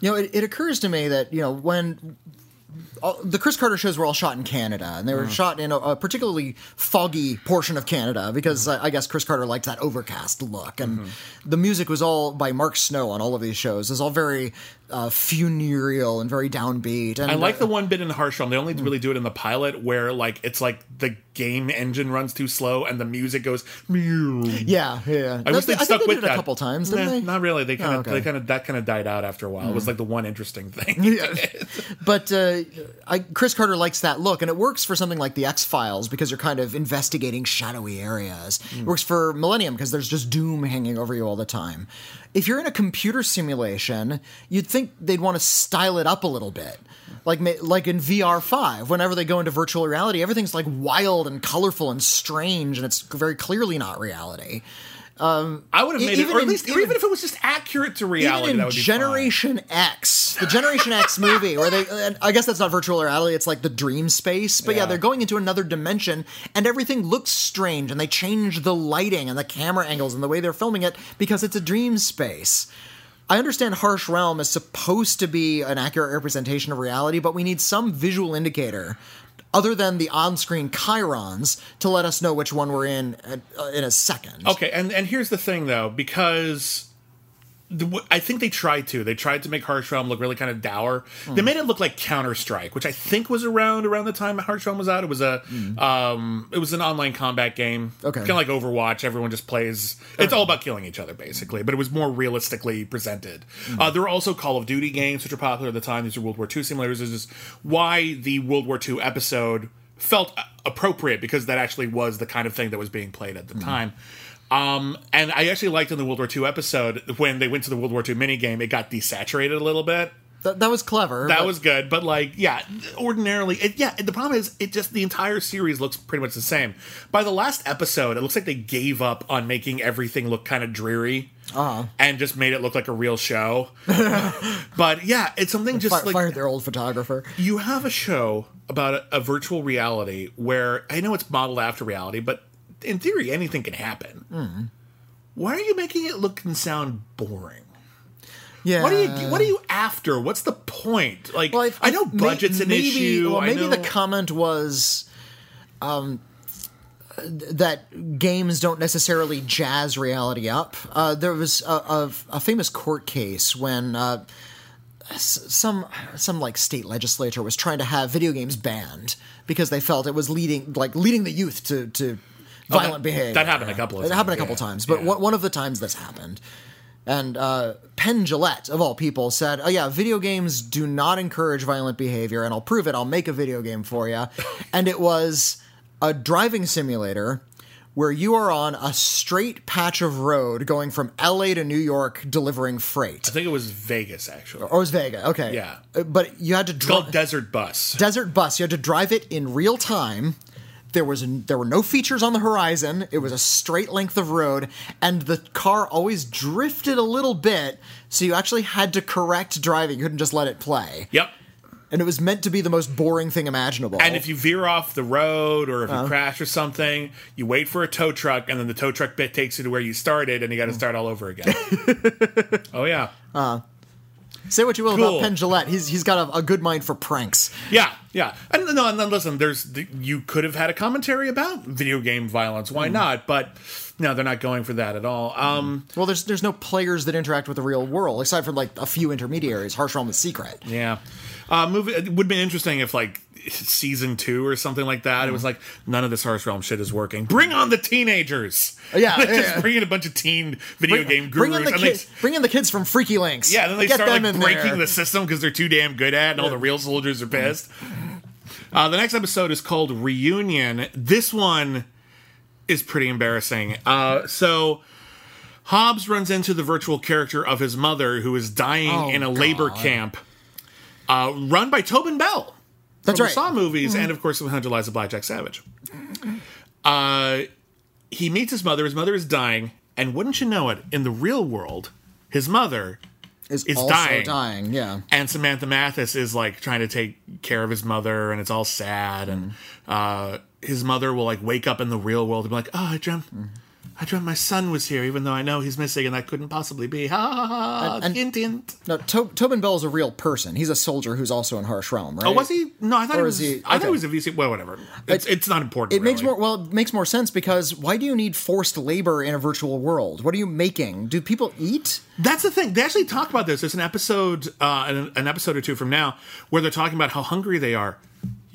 Speaker 1: You know, it, it occurs to me that you know when all, the Chris Carter shows were all shot in Canada, and they were mm. shot in a, a particularly foggy portion of Canada because mm. I, I guess Chris Carter liked that overcast look, and mm-hmm. the music was all by Mark Snow on all of these shows. It was all very uh, funereal and very downbeat. And
Speaker 2: I like
Speaker 1: uh,
Speaker 2: the one bit in Harsh Realm. They only really do it in the pilot where like it's like the game engine runs too slow and the music goes. Meow.
Speaker 1: yeah, yeah.
Speaker 2: I wish
Speaker 1: They-
Speaker 2: stuck
Speaker 1: they
Speaker 2: with
Speaker 1: did it
Speaker 2: that
Speaker 1: a couple times, didn't
Speaker 2: Nah,
Speaker 1: they?
Speaker 2: Not really. They kind of
Speaker 1: Oh, okay.
Speaker 2: they kind of that kind of died out after a while. It was like the one interesting thing.
Speaker 1: Yeah. but uh, I, Chris Carter likes that look, and it works for something like the X Files because you're kind of investigating shadowy areas. It works for Millennium because there's just doom hanging over you all the time. If you're in a computer simulation, you'd think they'd want to style it up a little bit. Like, like in VR five, whenever they go into virtual reality, everything's like wild and colorful and strange, and it's very clearly not reality.
Speaker 2: Um, I would have made it,
Speaker 1: even
Speaker 2: or at
Speaker 1: in-
Speaker 2: least, or
Speaker 1: even-
Speaker 2: even if it was just accurate to reality,
Speaker 1: Even
Speaker 2: that
Speaker 1: in
Speaker 2: would be
Speaker 1: Generation X, the Generation X movie, where they, I guess that's not virtual reality, it's like the dream space. But yeah.
Speaker 2: Yeah.
Speaker 1: they're going into another dimension, and everything looks strange, and they change the lighting and the camera angles and the way they're filming it because it's a dream space. I understand Harsh Realm is supposed to be an accurate representation of reality, but we need some visual indicator. Other than the on-screen chyrons to let us know which one we're in uh, in a second.
Speaker 2: Okay, and and here's the thing though, because I think they tried to. They tried to make Harsh Realm look really kind of dour. They made it look like Counter Strike, which I think was around around the time Harsh Realm was out. It was a um, it was an online combat game,
Speaker 1: Okay.
Speaker 2: kind of like Overwatch. Everyone just plays. It's all about killing each other basically, but it was more realistically presented. Uh, there were also Call of Duty games which were popular at the time. These are World War II simulators. This is why the World War II episode felt appropriate because that actually was the kind of thing that was being played at the time. Um, and I actually liked in the World War II episode when they went to the World War II minigame, it got desaturated a little bit.
Speaker 1: That, that was clever.
Speaker 2: That
Speaker 1: but-
Speaker 2: was good, but like, yeah, ordinarily, it, yeah. The problem is, it just the entire series looks pretty much the same. By the last episode, it looks like they gave up on making everything look kind of dreary,
Speaker 1: Uh-huh.
Speaker 2: and just made it look like a real show. but yeah, it's something just
Speaker 1: fi-
Speaker 2: like
Speaker 1: fired their old photographer.
Speaker 2: you have a show about a, a virtual reality where I know it's modeled after reality, but in theory, anything can happen.
Speaker 1: Hmm.
Speaker 2: Why are you making it look and sound boring?
Speaker 1: Yeah.
Speaker 2: What are you? What are you after? What's the point? Like,
Speaker 1: Well,
Speaker 2: I, know
Speaker 1: may-
Speaker 2: budget's an
Speaker 1: maybe,
Speaker 2: issue.
Speaker 1: Well,
Speaker 2: I
Speaker 1: maybe the comment was um, that games don't necessarily jazz reality up. Uh, there was a, a, a famous court case when uh, some some like state legislature was trying to have video games banned because they felt it was leading like leading the youth to to violent
Speaker 2: Oh, that-
Speaker 1: behavior.
Speaker 2: that happened a couple of
Speaker 1: It happened a
Speaker 2: times,
Speaker 1: couple
Speaker 2: yeah,
Speaker 1: times, but
Speaker 2: yeah.
Speaker 1: one of the times this happened. And uh, Penn Jillette, of all people, said, "Oh yeah, video games do not encourage violent behavior, and I'll prove it. I'll make a video game for you." and it was a driving simulator where you are on a straight patch of road going from L.A. to New York delivering freight.
Speaker 2: I think it was Vegas actually.
Speaker 1: Or it was Vegas, okay.
Speaker 2: Yeah.
Speaker 1: But you had to
Speaker 2: It's called
Speaker 1: drive
Speaker 2: Desert Bus.
Speaker 1: desert bus. You had to drive it in real time. There was there were no features on the horizon. It was a straight length of road, and the car always drifted a little bit. So you actually had to correct driving. You couldn't just let it play.
Speaker 2: yep.
Speaker 1: And it was meant to be the most boring thing imaginable.
Speaker 2: And if you veer off the road or if you uh. crash or something, you wait for a tow truck, and then the tow truck bit takes you to where you started, and you got to mm. start all over again. oh yeah, uh.
Speaker 1: Say what you will
Speaker 2: Cool.
Speaker 1: about Penn Jillette, he's he's got a, a good mind for pranks.
Speaker 2: yeah, yeah. And no, and then listen, there's the, you could have had a commentary about video game violence. Why not? But no, they're not going for that at all. Um,
Speaker 1: Well, there's there's no players that interact with the real world aside from like a few intermediaries. Harsh Realm is secret.
Speaker 2: Yeah. Uh, movie it would have been interesting if like season two or something like that. It was like none of this Harsh Realm shit is working. Bring on the teenagers.
Speaker 1: Yeah, yeah,
Speaker 2: just
Speaker 1: yeah.
Speaker 2: bring in a bunch of teen video game
Speaker 1: Bring in the
Speaker 2: and they-
Speaker 1: Bring in the kids from Freaky Links.
Speaker 2: yeah, then they
Speaker 1: Get
Speaker 2: start
Speaker 1: them
Speaker 2: like
Speaker 1: in
Speaker 2: breaking
Speaker 1: there.
Speaker 2: the system because they're too damn good at, it, and all the real soldiers are pissed. Uh, the next episode is called Reunion. This one is pretty embarrassing. Uh, so. Hobbes runs into the virtual character of his mother who is dying
Speaker 1: Oh,
Speaker 2: in a labor camp uh, run by Tobin Bell.
Speaker 1: That's
Speaker 2: from
Speaker 1: right.
Speaker 2: the Saw movies, and of course, from Hunter Lies of Blackjack Savage. Uh, he meets his mother. His mother is dying, and wouldn't you know it, in the real world, his mother
Speaker 1: is,
Speaker 2: is
Speaker 1: also
Speaker 2: dying.
Speaker 1: dying. Yeah.
Speaker 2: and Samantha Mathis is like trying to take care of his mother, and it's all sad. And uh, his mother will like wake up in the real world and be like, "Oh, I dreamt, I dreamt my son was here, even though I know he's missing, and that couldn't possibly be." Ha ha ha!
Speaker 1: And-
Speaker 2: hint hint.
Speaker 1: No, to- Tobin Bell is a real person. He's a soldier who's also in Harsh Realm, right?
Speaker 2: Oh, was he? No, I thought
Speaker 1: Or
Speaker 2: it
Speaker 1: is
Speaker 2: was.
Speaker 1: he-
Speaker 2: I thought
Speaker 1: okay.
Speaker 2: it was a VC. Well, whatever. It's, it's not important.
Speaker 1: It makes more well. It makes more sense because why do you need forced labor in a virtual world? What are you making? Do people eat?
Speaker 2: That's the thing. They actually talk about this. There's an episode, uh, an, an episode or two from now, where they're talking about how hungry they are.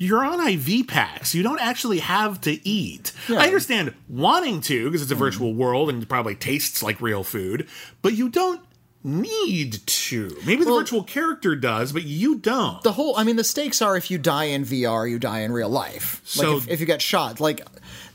Speaker 2: You're on IV packs. You don't actually have to eat.
Speaker 1: Yeah.
Speaker 2: I understand wanting to because it's a mm-hmm. virtual world and it probably tastes like real food, but you don't need to. Maybe the virtual character does, but you don't.
Speaker 1: The whole. I mean, the stakes are if you die in VR, you die in real life.
Speaker 2: So-
Speaker 1: like if, if you get shot, like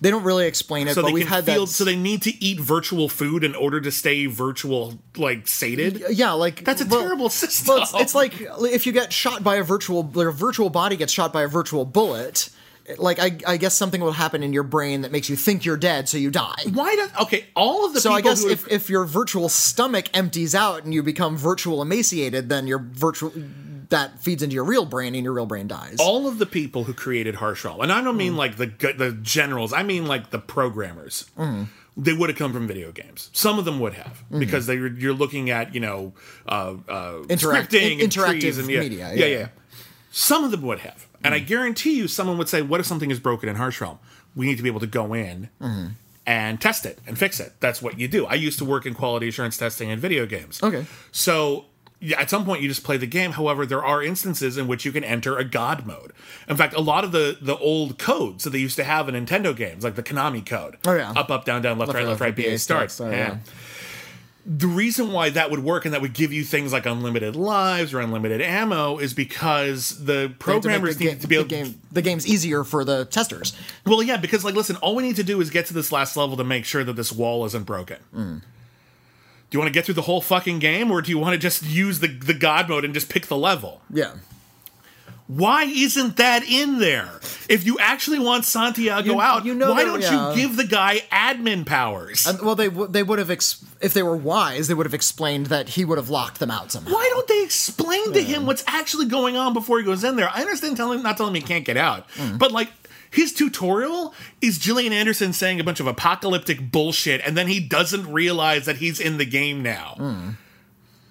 Speaker 1: they don't really explain it,
Speaker 2: so
Speaker 1: but
Speaker 2: they
Speaker 1: we've had
Speaker 2: feel.
Speaker 1: that.
Speaker 2: So they need to eat virtual food in order to stay virtual, like sated.
Speaker 1: yeah, like
Speaker 2: That's a
Speaker 1: well-
Speaker 2: terrible system.
Speaker 1: Well, it's, it's like if you get shot by a virtual, a virtual body gets shot by a virtual bullet. Like I, I guess something will happen in your brain that makes you think you're dead, so you die.
Speaker 2: why does okay? All of the
Speaker 1: So I guess if, if your virtual stomach empties out and you become virtual emaciated, then your virtual that feeds into your real brain and your real brain dies.
Speaker 2: all of the people who created Harsh Realm, and I don't
Speaker 1: Mm.
Speaker 2: mean like the the generals, I mean like the programmers. They would have come from video games. Some of them would have because they you're looking at you know uh, uh,
Speaker 1: Mm. Interact- in-
Speaker 2: and
Speaker 1: interactive
Speaker 2: trees and yeah,
Speaker 1: media,
Speaker 2: Yeah,
Speaker 1: yeah.
Speaker 2: yeah. Some of them would have, and
Speaker 1: Mm.
Speaker 2: I guarantee you, someone would say, "What if something is broken in Harsh Realm? We need to be able to go in."
Speaker 1: Mm-hmm.
Speaker 2: and test it and fix it. That's what you do. I used to work in quality assurance testing in video games.
Speaker 1: Okay.
Speaker 2: So yeah, at some point you just play the game. However, there are instances in which you can enter a god mode. In fact, a lot of the the old codes that they used to have in Nintendo games, like the Konami code,
Speaker 1: Oh, yeah.
Speaker 2: up, up, down, down, left, right, left, right, BA starts.
Speaker 1: oh,
Speaker 2: yeah. The reason why that would work and that would give you things like unlimited lives or unlimited ammo is because the
Speaker 1: They have to
Speaker 2: programmers
Speaker 1: the
Speaker 2: need
Speaker 1: game-
Speaker 2: to be
Speaker 1: the
Speaker 2: able.
Speaker 1: game the game's easier for the testers.
Speaker 2: Well, yeah, because like, listen, all we need to do is get to this last level to make sure that this wall isn't broken.
Speaker 1: Mm.
Speaker 2: Do you want to get through the whole fucking game, or do you want to just use the the god mode and just pick the level?
Speaker 1: Yeah.
Speaker 2: Why isn't that in there? If you actually want Santiago
Speaker 1: You-
Speaker 2: out,
Speaker 1: you know
Speaker 2: why
Speaker 1: that-
Speaker 2: don't
Speaker 1: yeah.
Speaker 2: you give the guy admin powers?
Speaker 1: And, well, they w- they would have ex- if they were wise, they would have explained that he would have locked them out somehow.
Speaker 2: why don't they explain to him what's actually going on before he goes in there? I understand telling not telling him he can't get out,
Speaker 1: Mm.
Speaker 2: but like his tutorial is Gillian Anderson saying a bunch of apocalyptic bullshit, and then he doesn't realize that he's in the game now.
Speaker 1: Mm.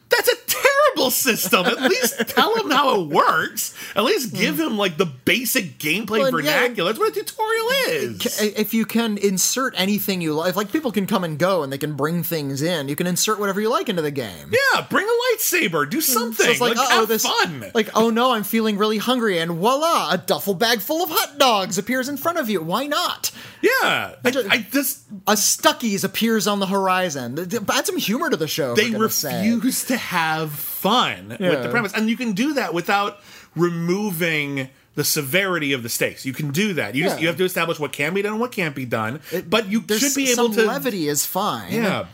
Speaker 2: That's a terrible system. At least tell him how it works. At least give hmm. him like the basic gameplay.
Speaker 1: Well, yeah.
Speaker 2: vernacular. That's what a tutorial is.
Speaker 1: if you can insert anything you like, like people can come and go and they can bring things in. You can insert whatever you like into the game.
Speaker 2: Yeah, bring a lightsaber. Do hmm. something.
Speaker 1: So it's like,
Speaker 2: like,
Speaker 1: oh, this,
Speaker 2: fun.
Speaker 1: like, oh no, I'm feeling really hungry, and voila, a duffel bag full of hot dogs appears in front of you. Why not?
Speaker 2: yeah, I,
Speaker 1: ju-
Speaker 2: I just
Speaker 1: A Stuckey's appears on the horizon. Add some humor to the show.
Speaker 2: they refuse to have fun with the premise, and you can do that without removing the severity of the stakes. You can do that. You just you have to establish what can be done and what can't be done. but you should be able
Speaker 1: some
Speaker 2: to.
Speaker 1: levity is fine.
Speaker 2: Yeah.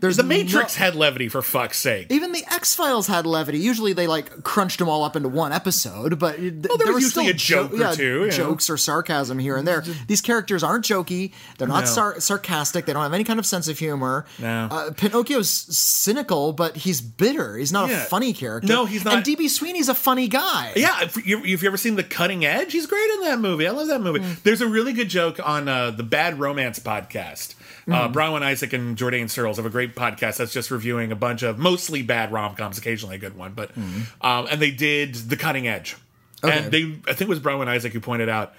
Speaker 1: There's
Speaker 2: the Matrix
Speaker 1: no-
Speaker 2: had levity for fuck's sake.
Speaker 1: Even the X Files had levity. Usually they like crunched them all up into one episode, but th-
Speaker 2: there
Speaker 1: there
Speaker 2: was usually
Speaker 1: still
Speaker 2: a joke or two, yeah.
Speaker 1: jokes or sarcasm here and there. These characters aren't jokey. They're not
Speaker 2: No.
Speaker 1: sar- sarcastic. They don't have any kind of sense of humor.
Speaker 2: No.
Speaker 1: Uh, Pinocchio's cynical, but he's bitter. He's not
Speaker 2: Yeah.
Speaker 1: a funny character.
Speaker 2: No, he's not-
Speaker 1: And DB Sweeney's a funny guy.
Speaker 2: Yeah, if you, if you ever seen The Cutting Edge, he's great in that movie. I love that movie. There's a really good joke on uh, the Bad Romance podcast. Uh, Brian Isaac and Jordan Searles have a great podcast that's just reviewing a bunch of mostly bad rom coms, occasionally a good one. But um, and they did The Cutting Edge, and they I think it was Brian Isaac who pointed out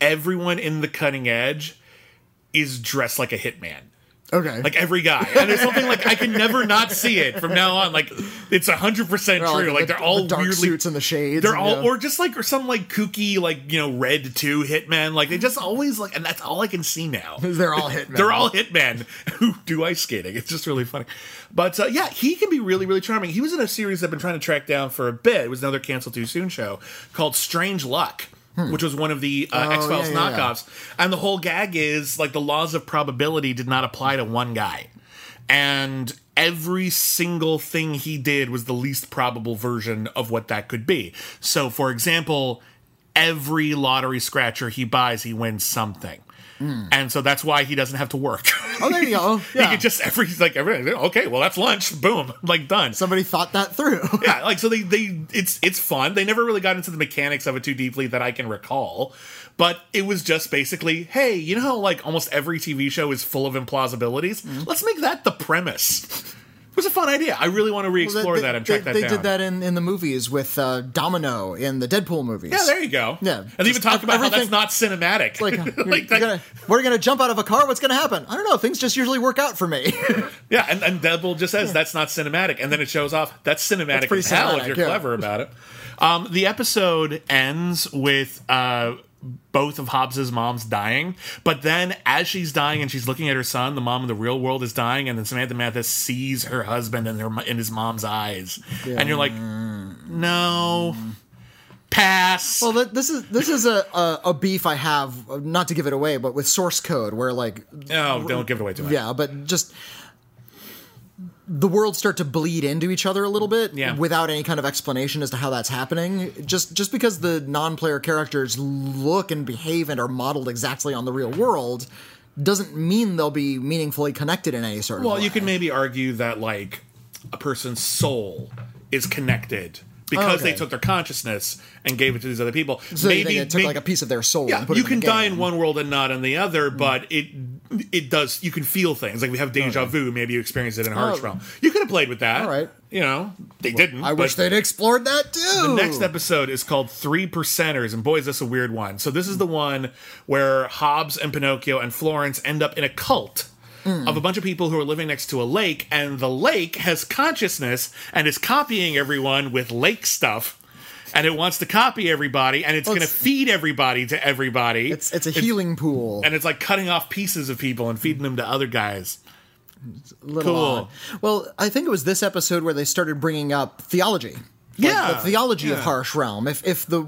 Speaker 2: everyone in The Cutting Edge is dressed like a hitman.
Speaker 1: Okay.
Speaker 2: Like every guy, and it's something like I can never not see it from now on. Like it's hundred percent true. Like
Speaker 1: the-
Speaker 2: they're all
Speaker 1: the dark
Speaker 2: weirdly
Speaker 1: suits and the shades.
Speaker 2: they're
Speaker 1: and,
Speaker 2: all,
Speaker 1: yeah.
Speaker 2: or just like, or some like kooky, like you know, red two hitmen. Like they just always like, and that's all I can see now.
Speaker 1: They're all hitmen.
Speaker 2: They're all hitmen who do ice skating. It's just really funny. But uh, yeah, he can be really, really charming. He was in a series I've been trying to track down for a bit. It was another cancel too soon show called Strange Luck. Which was one of the uh,
Speaker 1: Hmm. Oh,
Speaker 2: X Files
Speaker 1: yeah, yeah, yeah.
Speaker 2: knockoffs, and the whole gag is like the laws of probability did not apply to one guy, and every single thing he did was the least probable version of what that could be. So, for example, every lottery scratcher he buys, he wins something. And so that's why he doesn't have to work.
Speaker 1: Oh, there you go.
Speaker 2: he could just every like every okay, well that's lunch. Boom, like done.
Speaker 1: Somebody thought that through.
Speaker 2: yeah, like so they they it's it's fun. They never really got into the mechanics of it too deeply that I can recall. But it was just basically, hey, you know how like almost every TV show is full of implausibilities?
Speaker 1: Mm-hmm.
Speaker 2: Let's make that the premise. It was a fun idea. I really want to re-explore
Speaker 1: They-
Speaker 2: that and
Speaker 1: they,
Speaker 2: track that
Speaker 1: they
Speaker 2: down.
Speaker 1: did that in, in the movies with uh, Domino in the Deadpool movies.
Speaker 2: Yeah, there you go.
Speaker 1: Yeah,
Speaker 2: and even talked about how that's not cinematic.
Speaker 1: Like, you're,
Speaker 2: Like,
Speaker 1: you're gonna, we're gonna jump out of a car. What's gonna happen? I don't know. Things just usually work out for me.
Speaker 2: Yeah, and, and Deadpool just says that's not cinematic, and then it shows off that's cinematic
Speaker 1: pretty
Speaker 2: as hell if you're
Speaker 1: yeah.
Speaker 2: clever about it. Um, the episode ends with uh, both of Hobbes's moms dying, but then as she's dying and she's looking at her son, the mom in the real world is dying, and then Samantha Mathis sees her husband in, her, in his mom's eyes, and you're like, no, pass.
Speaker 1: well, th- this is this is a, a a beef I have. Not to give it away, but with source code, where like
Speaker 2: no, don't give it away too much.
Speaker 1: yeah, but just the worlds start to bleed into each other a little bit
Speaker 2: Yeah.
Speaker 1: without any kind of explanation as to how that's happening. Just just because the non-player characters look and behave and are modeled exactly on the real world doesn't mean they'll be meaningfully connected in any sort of way.
Speaker 2: Well, you can maybe argue that like a person's soul is connected because
Speaker 1: Okay.
Speaker 2: they took their consciousness and gave it to these other people.
Speaker 1: So they- they took
Speaker 2: may-
Speaker 1: like a piece of their soul.
Speaker 2: yeah, you
Speaker 1: it
Speaker 2: can die
Speaker 1: game.
Speaker 2: in one world and not in the other, mm. but it it does. You can feel things like we have deja vu. Maybe you experience it in Harsh
Speaker 1: Oh.
Speaker 2: Realm. You could have played with that.
Speaker 1: All right.
Speaker 2: You know, they didn't.
Speaker 1: I wish they'd explored that too.
Speaker 2: the next episode is called Three Percenters, and boy, is this a weird one. So this is the one where Hobbes and Pinocchio and Florence end up in a cult. Of a bunch of people who are living next to a lake, and the lake has consciousness and is copying everyone with lake stuff, and it wants to copy everybody, and it's
Speaker 1: Well,
Speaker 2: going to feed everybody to everybody.
Speaker 1: It's it's a healing pool.
Speaker 2: and it's like cutting off pieces of people and feeding them to other guys.
Speaker 1: little
Speaker 2: Cool.
Speaker 1: odd. Well, I think it was this episode where they started bringing up theology. Like,
Speaker 2: Yeah,
Speaker 1: the theology of. Harsh Realm. If if the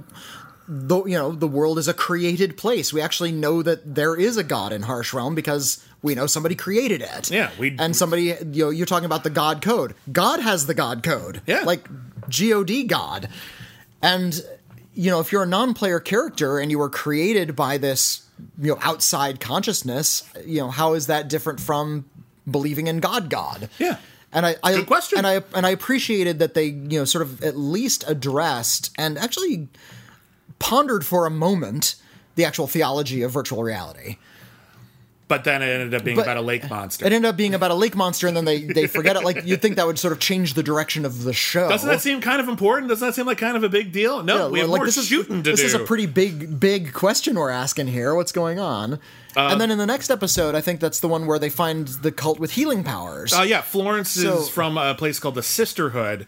Speaker 1: the you know the world is a created place, we actually know that there is a god in Harsh Realm because we know somebody created it.
Speaker 2: Yeah, we-
Speaker 1: and somebody you know you're talking about the God code. God has the God code.
Speaker 2: Yeah.
Speaker 1: like God God, and you know if you're a non-player character and you were created by this you know outside consciousness, you know how is that different from believing in God God?
Speaker 2: Yeah.
Speaker 1: And I, I
Speaker 2: Good question.
Speaker 1: and I and I appreciated that they you know sort of at least addressed and actually pondered for a moment the actual theology of virtual reality.
Speaker 2: But then it ended up being
Speaker 1: But-
Speaker 2: about a lake monster.
Speaker 1: It ended up being about a lake monster, and then they they forget it. Like you'd think that would sort of change the direction of the show.
Speaker 2: Doesn't that seem kind of important? Doesn't that seem like kind of a big deal? No,
Speaker 1: Yeah,
Speaker 2: we have
Speaker 1: like
Speaker 2: more
Speaker 1: this is
Speaker 2: shooting to
Speaker 1: this
Speaker 2: do.
Speaker 1: is a pretty big big question we're asking here. What's going on?
Speaker 2: Uh,
Speaker 1: and then in the next episode, I think that's the one where they find the cult with healing powers.
Speaker 2: Uh, yeah, Florence
Speaker 1: So-
Speaker 2: is from a place called the Sisterhood,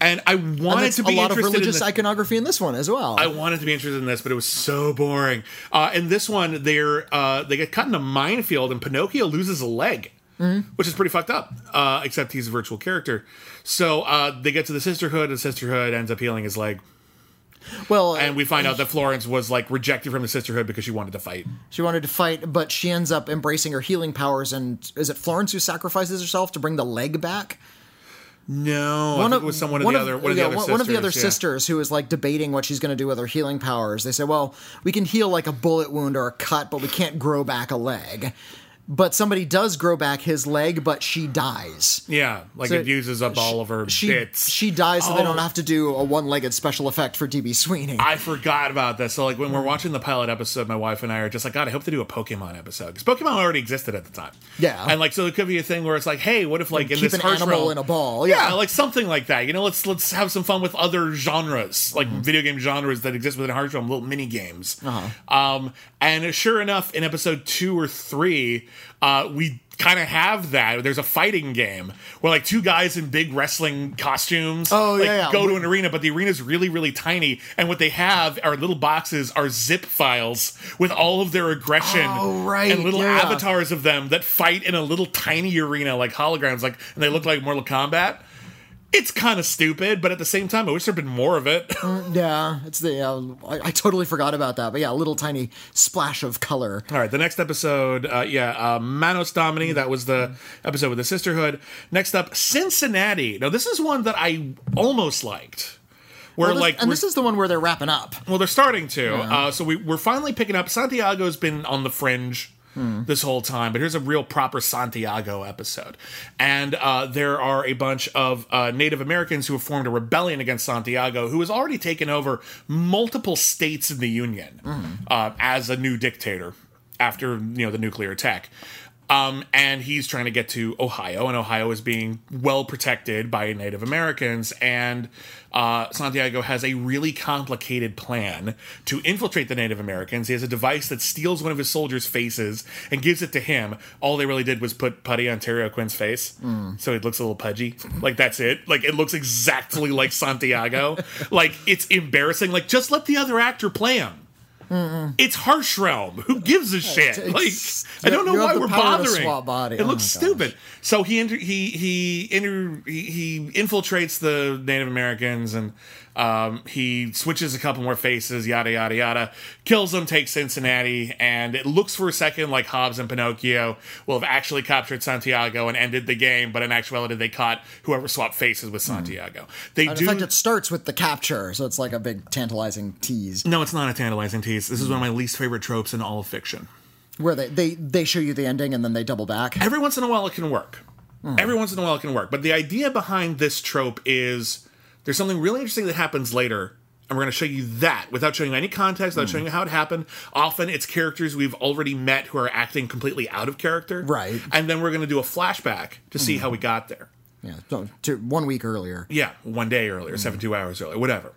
Speaker 2: and I wanted to
Speaker 1: a
Speaker 2: be
Speaker 1: lot of
Speaker 2: interested in
Speaker 1: religious
Speaker 2: this.
Speaker 1: iconography in this one as well.
Speaker 2: I wanted to be interested in this, but it was so boring. Uh, in this one, they're uh, they get cut in a minefield, and Pinocchio loses a leg,
Speaker 1: Mm-hmm.
Speaker 2: which is pretty fucked up. Uh, except he's a virtual character. So uh, they get to the Sisterhood, and Sisterhood ends up healing his leg,
Speaker 1: well,
Speaker 2: and we find out that Florence was like rejected from the Sisterhood because she wanted to fight.
Speaker 1: She wanted to fight, but she ends up embracing her healing powers. And is it Florence who sacrifices herself to bring the leg back?
Speaker 2: No, think it was someone of the other one of the other
Speaker 1: one,
Speaker 2: sisters.
Speaker 1: one of the other
Speaker 2: yeah.
Speaker 1: sisters who is like debating what she's going to do with her healing powers. They say, "Well, we can heal like a bullet wound or a cut, but we can't grow back a leg." But somebody does grow back his leg, but she dies.
Speaker 2: Yeah, like
Speaker 1: So
Speaker 2: it uses up all of her
Speaker 1: She
Speaker 2: bits.
Speaker 1: she dies, so they
Speaker 2: Oh.
Speaker 1: don't have to do a one-legged special effect for DB Sweeney.
Speaker 2: I forgot about this. So, like, when we're watching the pilot episode, my wife and I are just like, God, I hope they do a Pokemon episode because Pokemon already existed at the time.
Speaker 1: Yeah.
Speaker 2: and like, so it could be a thing where it's like, hey, what if like in this
Speaker 1: an animal
Speaker 2: realm-
Speaker 1: in a ball.
Speaker 2: Yeah.
Speaker 1: Yeah.
Speaker 2: like something like that. You know, let's let's have some fun with other genres, like
Speaker 1: Mm-hmm.
Speaker 2: video game genres that exist within Realm, little mini games.
Speaker 1: Uh-huh.
Speaker 2: Um, and sure enough, in episode two or three, uh, we kind of have that. There's a fighting game where like two guys in big wrestling costumes,
Speaker 1: Oh,
Speaker 2: like,
Speaker 1: yeah, yeah.
Speaker 2: go to an arena, but the arena is really really tiny, and what they have are little boxes, are zip files with all of their aggression
Speaker 1: Oh, right,
Speaker 2: and little
Speaker 1: yeah.
Speaker 2: avatars of them that fight in a little tiny arena like holograms, like and they look like Mortal Kombat. It's kind of stupid, but at the same time, I wish there'd been more of it.
Speaker 1: yeah, it's the uh, I, I totally forgot about that. But yeah, a little tiny splash of color.
Speaker 2: All right, the next episode, uh, yeah, uh, Manus Domini. That was the episode with the sisterhood. Next up, Cincinnati. Now, this is one that I almost liked. Where
Speaker 1: Well, this-
Speaker 2: like,
Speaker 1: and this is the one where they're wrapping up.
Speaker 2: well, they're starting to. Uh, so we, we're finally picking up. Santiago's been on the fringe this whole time, but here's a real proper Santiago episode. And uh, there are a bunch of uh, Native Americans who have formed a rebellion against Santiago, who has already taken over multiple states in the Union uh, as a new dictator after you know the nuclear attack. Um, and he's trying to get to Ohio, and Ohio is being well protected by Native Americans. And uh, Santiago has a really complicated plan to infiltrate the Native Americans. He has a device that steals one of his soldiers' faces and gives it to him. All they really did was put putty on Terry O'Quinn's face, so it looks a little pudgy. Like that's it. Like it looks exactly like Santiago. like it's embarrassing. Like just let the other actor play him. It's Harsh Realm. Who gives a shit?
Speaker 1: it's-
Speaker 2: Like I don't know why we're bothering. It
Speaker 1: Oh
Speaker 2: looks stupid. So he inter- he he, inter- he he infiltrates the Native Americans and um, he switches a couple more faces, yada yada yada. Kills them, takes Cincinnati, and it looks for a second like Hobbes and Pinocchio will have actually captured Santiago and ended the game, but in actuality they caught whoever swapped faces with hmm. Santiago. They oh,
Speaker 1: And
Speaker 2: do.
Speaker 1: in fact, it starts with the capture, so it's like a big tantalizing tease
Speaker 2: no, it's not a tantalizing tease. This is one of hmm. my least favorite tropes in all of fiction.
Speaker 1: where they, they they show you the ending and then they double back.
Speaker 2: every once in a while it can work. Hmm. Every once in a while it can work. But the idea behind this trope is There's something really interesting that happens later, and we're going to show you that without showing you any context,
Speaker 1: Hmm.
Speaker 2: without showing you how it happened. Often it's characters we've already met who are acting completely out of character.
Speaker 1: Right. Hmm.
Speaker 2: And then we're going to do a flashback to see how we got there.
Speaker 1: Yeah, so, to one week earlier.
Speaker 2: Yeah, one day earlier, 72 hours earlier, whatever.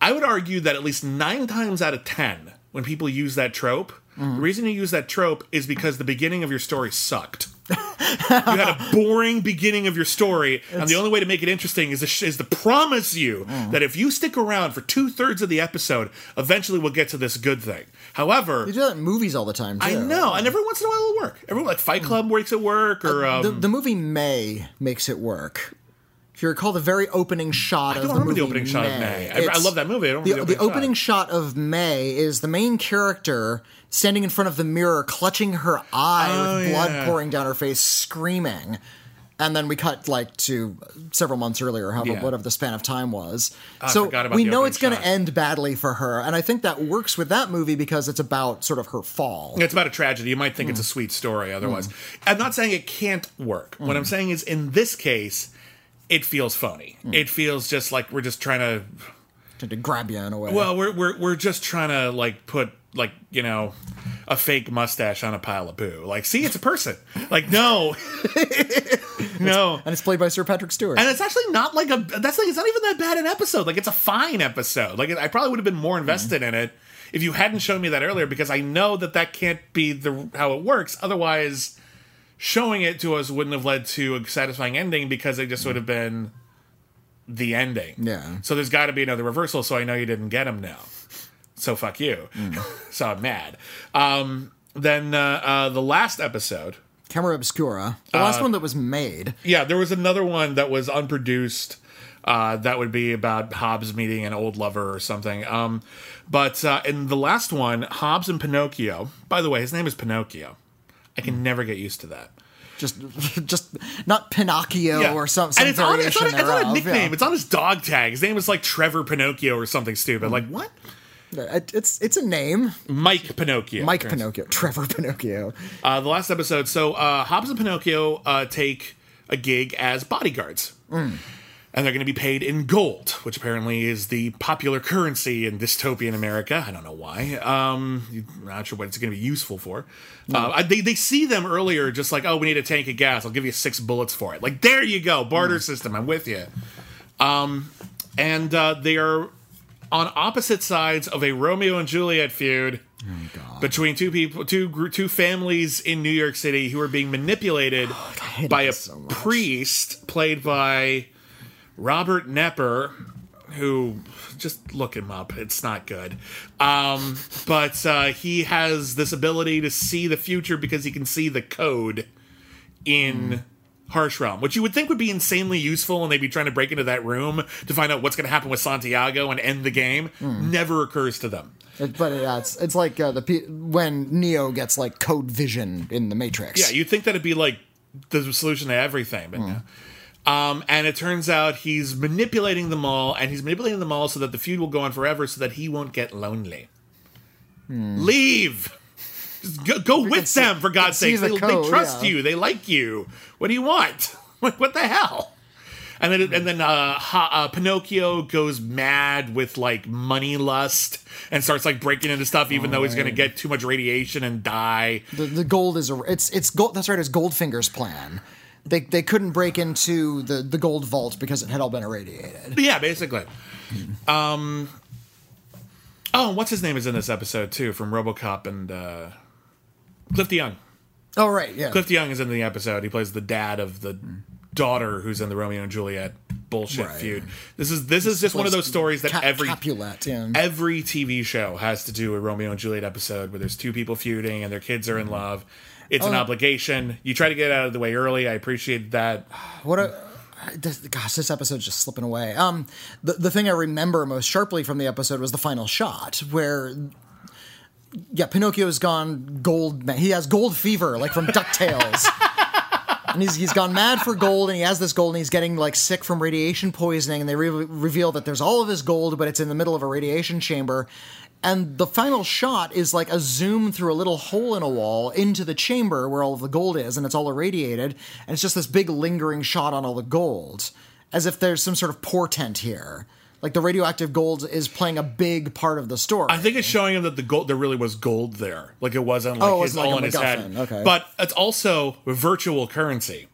Speaker 2: I would argue that at least nine times out of 10, when people use that trope, the reason you use that trope is because the beginning of your story sucked. You had a boring beginning of your story, and the only way to make it interesting is to, sh- is to promise you mm. that if you stick around for two thirds of the episode, eventually we'll get to this good thing. However,
Speaker 1: They do that in movies all the time, too.
Speaker 2: I know, and every once in a while it'll work. Everyone like Fight mm. Club works at work, uh, or um,
Speaker 1: The, the movie May makes it work. If you recall the very opening shot
Speaker 2: I
Speaker 1: of
Speaker 2: don't
Speaker 1: the
Speaker 2: remember
Speaker 1: movie
Speaker 2: the opening shot of May. I, I love that movie. I don't
Speaker 1: The,
Speaker 2: remember
Speaker 1: the opening shot. of May is the main character standing in front of the mirror, clutching her eye
Speaker 2: Oh,
Speaker 1: with blood
Speaker 2: yeah.
Speaker 1: pouring down her face, screaming. And then we cut like to several months earlier, however,
Speaker 2: Yeah.
Speaker 1: whatever the span of time was.
Speaker 2: I
Speaker 1: so we know it's going to end badly for her, and I think that works with that movie because it's about sort of her fall.
Speaker 2: It's about a tragedy. You might think
Speaker 1: Hmm.
Speaker 2: it's a sweet story otherwise. I'm not saying it can't work. What
Speaker 1: Hmm.
Speaker 2: I'm saying is, in this case, it feels phony.
Speaker 1: Hmm.
Speaker 2: It feels just like we're just trying to.
Speaker 1: to grab you in a way.
Speaker 2: Well, we're we're we're just trying to like put like you know a fake mustache on a pile of poo. Like, see, it's a person. Like, no, no.
Speaker 1: and it's played by Sir Patrick Stewart.
Speaker 2: And it's actually not like a. That's like it's not even that bad an episode. Like it's a fine episode. Like I probably would have been more invested in it if you hadn't shown me that earlier because I know that that can't be the how it works. Otherwise, showing it to us wouldn't have led to a satisfying ending because it just would have been the ending.
Speaker 1: Yeah.
Speaker 2: So there's got to be another reversal. So I know you didn't get him now. So fuck you. so I'm mad. Um, then uh, uh, the last episode.
Speaker 1: Camera Obscura, the
Speaker 2: Uh,
Speaker 1: last one that was made.
Speaker 2: Yeah, there was another one that was unproduced. Uh, that would be about Hobbes meeting an old lover or something. Um, but uh, in the last one, Hobbes and Pinocchio. By the way, his name is Pinocchio. I can never get used to that.
Speaker 1: Just, just not Pinocchio or some, some
Speaker 2: and it's on, it's,
Speaker 1: variation
Speaker 2: on, it's on a nickname.
Speaker 1: yeah.
Speaker 2: It's on his dog tag. His name is like Trevor Pinocchio or something stupid. Like what?
Speaker 1: It's it's a name.
Speaker 2: Mike Pinocchio.
Speaker 1: Mike Pinocchio, Trevor Pinocchio.
Speaker 2: Uh, the last episode. So uh, Hobbes and Pinocchio uh, take a gig as bodyguards. And they're going to be paid in gold, which apparently is the popular currency in dystopian America. I don't know why. Um, I'm not sure what it's going to be useful for. Uh, they, they see them earlier, just like, oh, we need a tank of gas. I'll give you six bullets for it. Like, there you go. Barter system. I'm with you. Um, and uh, they are on opposite sides of a Romeo and Juliet feud between two people, two two families in New York City who are being manipulated
Speaker 1: hated
Speaker 2: by a
Speaker 1: so
Speaker 2: priest played by Robert Knepper, who just look him up. It's not good. Um, but uh, he has this ability to see the future because he can see the code in. Harsh Realm, which you would think would be insanely useful, and they'd be trying to break into that room to find out what's going to happen with Santiago and end the game, never occurs to them.
Speaker 1: It- but yeah, it's it's like uh, the when Neo gets like code vision in the Matrix.
Speaker 2: Yeah, you'd think that'd be like the solution to everything, but no. Um, and it turns out he's manipulating them all, and he's manipulating them all so that the feud will go on forever, so that he won't get lonely. Leave. Just go, go with them, for God's sake.
Speaker 1: the
Speaker 2: They,
Speaker 1: code,
Speaker 2: they trust
Speaker 1: yeah.
Speaker 2: you. They like you. What do you want? What, what the hell? And then, and then uh, ha, uh, Pinocchio goes mad with like money lust and starts like breaking into stuff, even though he's going to get too much radiation and die.
Speaker 1: the, the gold is a it's it's gold. That's right. It's Goldfinger's plan. They they couldn't break into the the gold vault because it had all been irradiated.
Speaker 2: Yeah, basically. Um. Oh, what's his name is in this episode too from RoboCop and uh, Cliff DeYoung.
Speaker 1: Oh right, yeah.
Speaker 2: Cliff DeYoung is in the episode. He plays the dad of the daughter who's in the Romeo and Juliet bullshit
Speaker 1: Right.
Speaker 2: feud. This is this is just one of those stories that
Speaker 1: Cap-
Speaker 2: every
Speaker 1: Capulet, yeah.
Speaker 2: every TV show has to do a Romeo and Juliet episode where there's two people feuding and their kids are in love. It's
Speaker 1: Oh.
Speaker 2: an obligation. You try to get out of the way early. I appreciate that.
Speaker 1: What a gosh, this episode's just slipping away. Um, the the thing I remember most sharply from the episode was the final shot where. Yeah, Pinocchio's gone gold. ma- He has gold fever, like from Ducktales, and he's he's gone mad for gold, and he has this gold, and he's getting like sick from radiation poisoning. And they re- reveal that there's all of his gold, but it's in the middle of a radiation chamber. And the final shot is like a zoom through a little hole in a wall into the chamber where all of the gold is, and it's all irradiated. And it's just this big lingering shot on all the gold. as if there's some sort of portent here. Like the radioactive gold is playing a big part of the story.
Speaker 2: I think it's showing him that the gold there really was gold there. Like it wasn't like
Speaker 1: Oh, it
Speaker 2: his,
Speaker 1: wasn't like
Speaker 2: all in his head.
Speaker 1: Okay.
Speaker 2: But it's also virtual currency.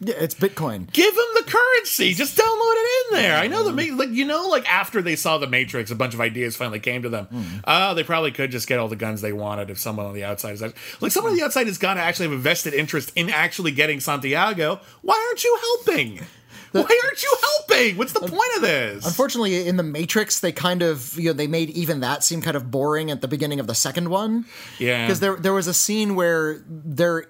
Speaker 1: Yeah, it's Bitcoin.
Speaker 2: Give them the currency. Just download it in there. I know the like you know like after they saw the Matrix, a bunch of ideas finally came to them.
Speaker 1: Hmm.
Speaker 2: Oh, they probably could just get all the guns they wanted if someone on the outside is like someone on the outside has got to actually have a vested interest in actually getting Santiago. Why aren't you helping? Why aren't you helping? What's the point of this?
Speaker 1: Unfortunately, in the Matrix, they kind of you know they made even that seem kind of boring at the beginning of the second one.
Speaker 2: Yeah.
Speaker 1: because there there was a scene where they're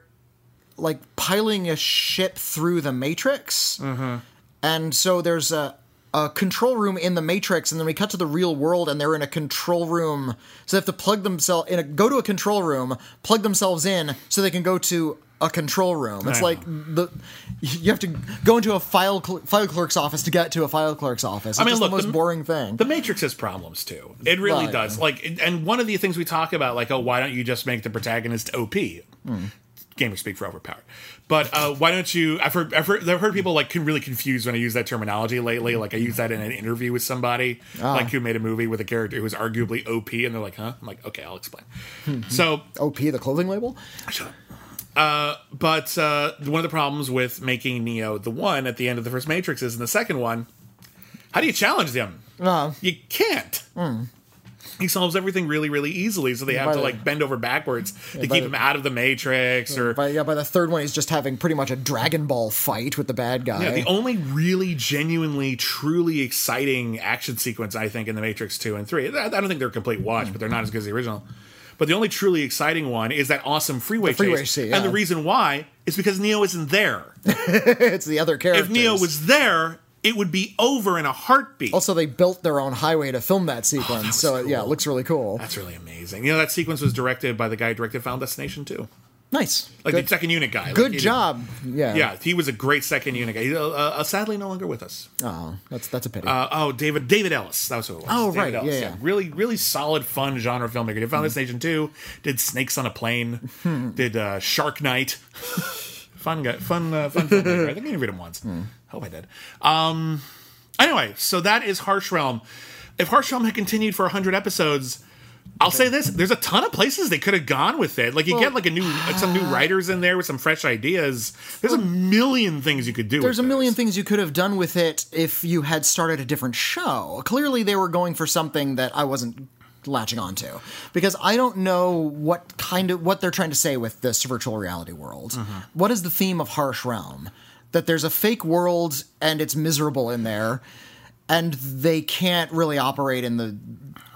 Speaker 1: like piling a ship through the Matrix,
Speaker 2: Mm-hmm.
Speaker 1: and so there's a a control room in the Matrix, and then we cut to the real world, and they're in a control room, so they have to plug themselves in a go to a control room, plug themselves in, so they can go to a control room. It's
Speaker 2: I
Speaker 1: like the you have to go into a file cl- file clerk's office to get to a file clerk's office. It's
Speaker 2: I mean, look,
Speaker 1: the most
Speaker 2: the-
Speaker 1: boring thing.
Speaker 2: The Matrix has problems too. It really
Speaker 1: Right.
Speaker 2: does. Like, and one of the things we talk about, like, oh, why don't you just make the protagonist OP?
Speaker 1: Hmm.
Speaker 2: Gamer speak for overpowered. But uh, why don't you? I've heard, I've heard, I've heard people like can really confused when I use that terminology lately. Like I use that in an interview with somebody,
Speaker 1: Ah.
Speaker 2: like who made a movie with a character who was arguably OP, and they're like, "Huh?" I'm like, "Okay, I'll explain." so
Speaker 1: OP, the clothing label.
Speaker 2: but uh, one of the problems with making Neo the one at the end of the first Matrix is in the second one, how do you challenge them?
Speaker 1: Uh,
Speaker 2: You can't. He solves everything really, really easily, so they have
Speaker 1: By
Speaker 2: to
Speaker 1: the-
Speaker 2: like bend over backwards to
Speaker 1: by
Speaker 2: keep
Speaker 1: the-
Speaker 2: him out of the Matrix. Or
Speaker 1: by yeah, by the third one, he's just having pretty much a Dragon Ball fight with the bad guy.
Speaker 2: yeah, the only really, genuinely, truly exciting action sequence I think in the Matrix two and three. I I don't think they're a complete wash, but they're not as good as the original. But the only truly exciting one is that awesome freeway,
Speaker 1: freeway
Speaker 2: chase,
Speaker 1: chase,
Speaker 2: and the reason why is because Neo isn't there.
Speaker 1: it's the other character.
Speaker 2: if Neo was there, it would be over in a heartbeat.
Speaker 1: also, they built their own highway to film that sequence,
Speaker 2: was
Speaker 1: so it, yeah, it looks really cool.
Speaker 2: That's really amazing. You know that sequence was directed by the guy who directed Final Destination 2.
Speaker 1: Nice,
Speaker 2: Like
Speaker 1: good,
Speaker 2: the second unit guy. Like,
Speaker 1: good
Speaker 2: did-
Speaker 1: job. Yeah,
Speaker 2: Yeah, he was a great second unit guy. He's uh, uh, sadly no longer with us.
Speaker 1: Oh, that's that's a pity.
Speaker 2: Uh, oh, David David Ellis. That was who it was.
Speaker 1: Oh,
Speaker 2: David
Speaker 1: right,
Speaker 2: Ellis,
Speaker 1: yeah, yeah.
Speaker 2: Really, really solid, fun genre filmmaker. Did Final Destination 2, did Snakes on a Plane, did uh, Shark Night. fun guy, fun, uh, fun filmmaker. I think I read him once. Hope I did. Um, anyway, so that is Harsh Realm. If Harsh Realm had continued for 100 episodes, I'll say this: there's a ton of places they could have gone with it. Like you get like a new, like some new writers in there with some fresh ideas. There's a million things you could do.
Speaker 1: There's a
Speaker 2: with
Speaker 1: million things you could have done with it if you had started a different show. Clearly, they were going for something that I wasn't latching onto because I don't know what kind of what they're trying to say with this virtual reality world.
Speaker 2: Mm-hmm.
Speaker 1: What is the theme of Harsh Realm? That there's a fake world and it's miserable in there, and they can't really operate in the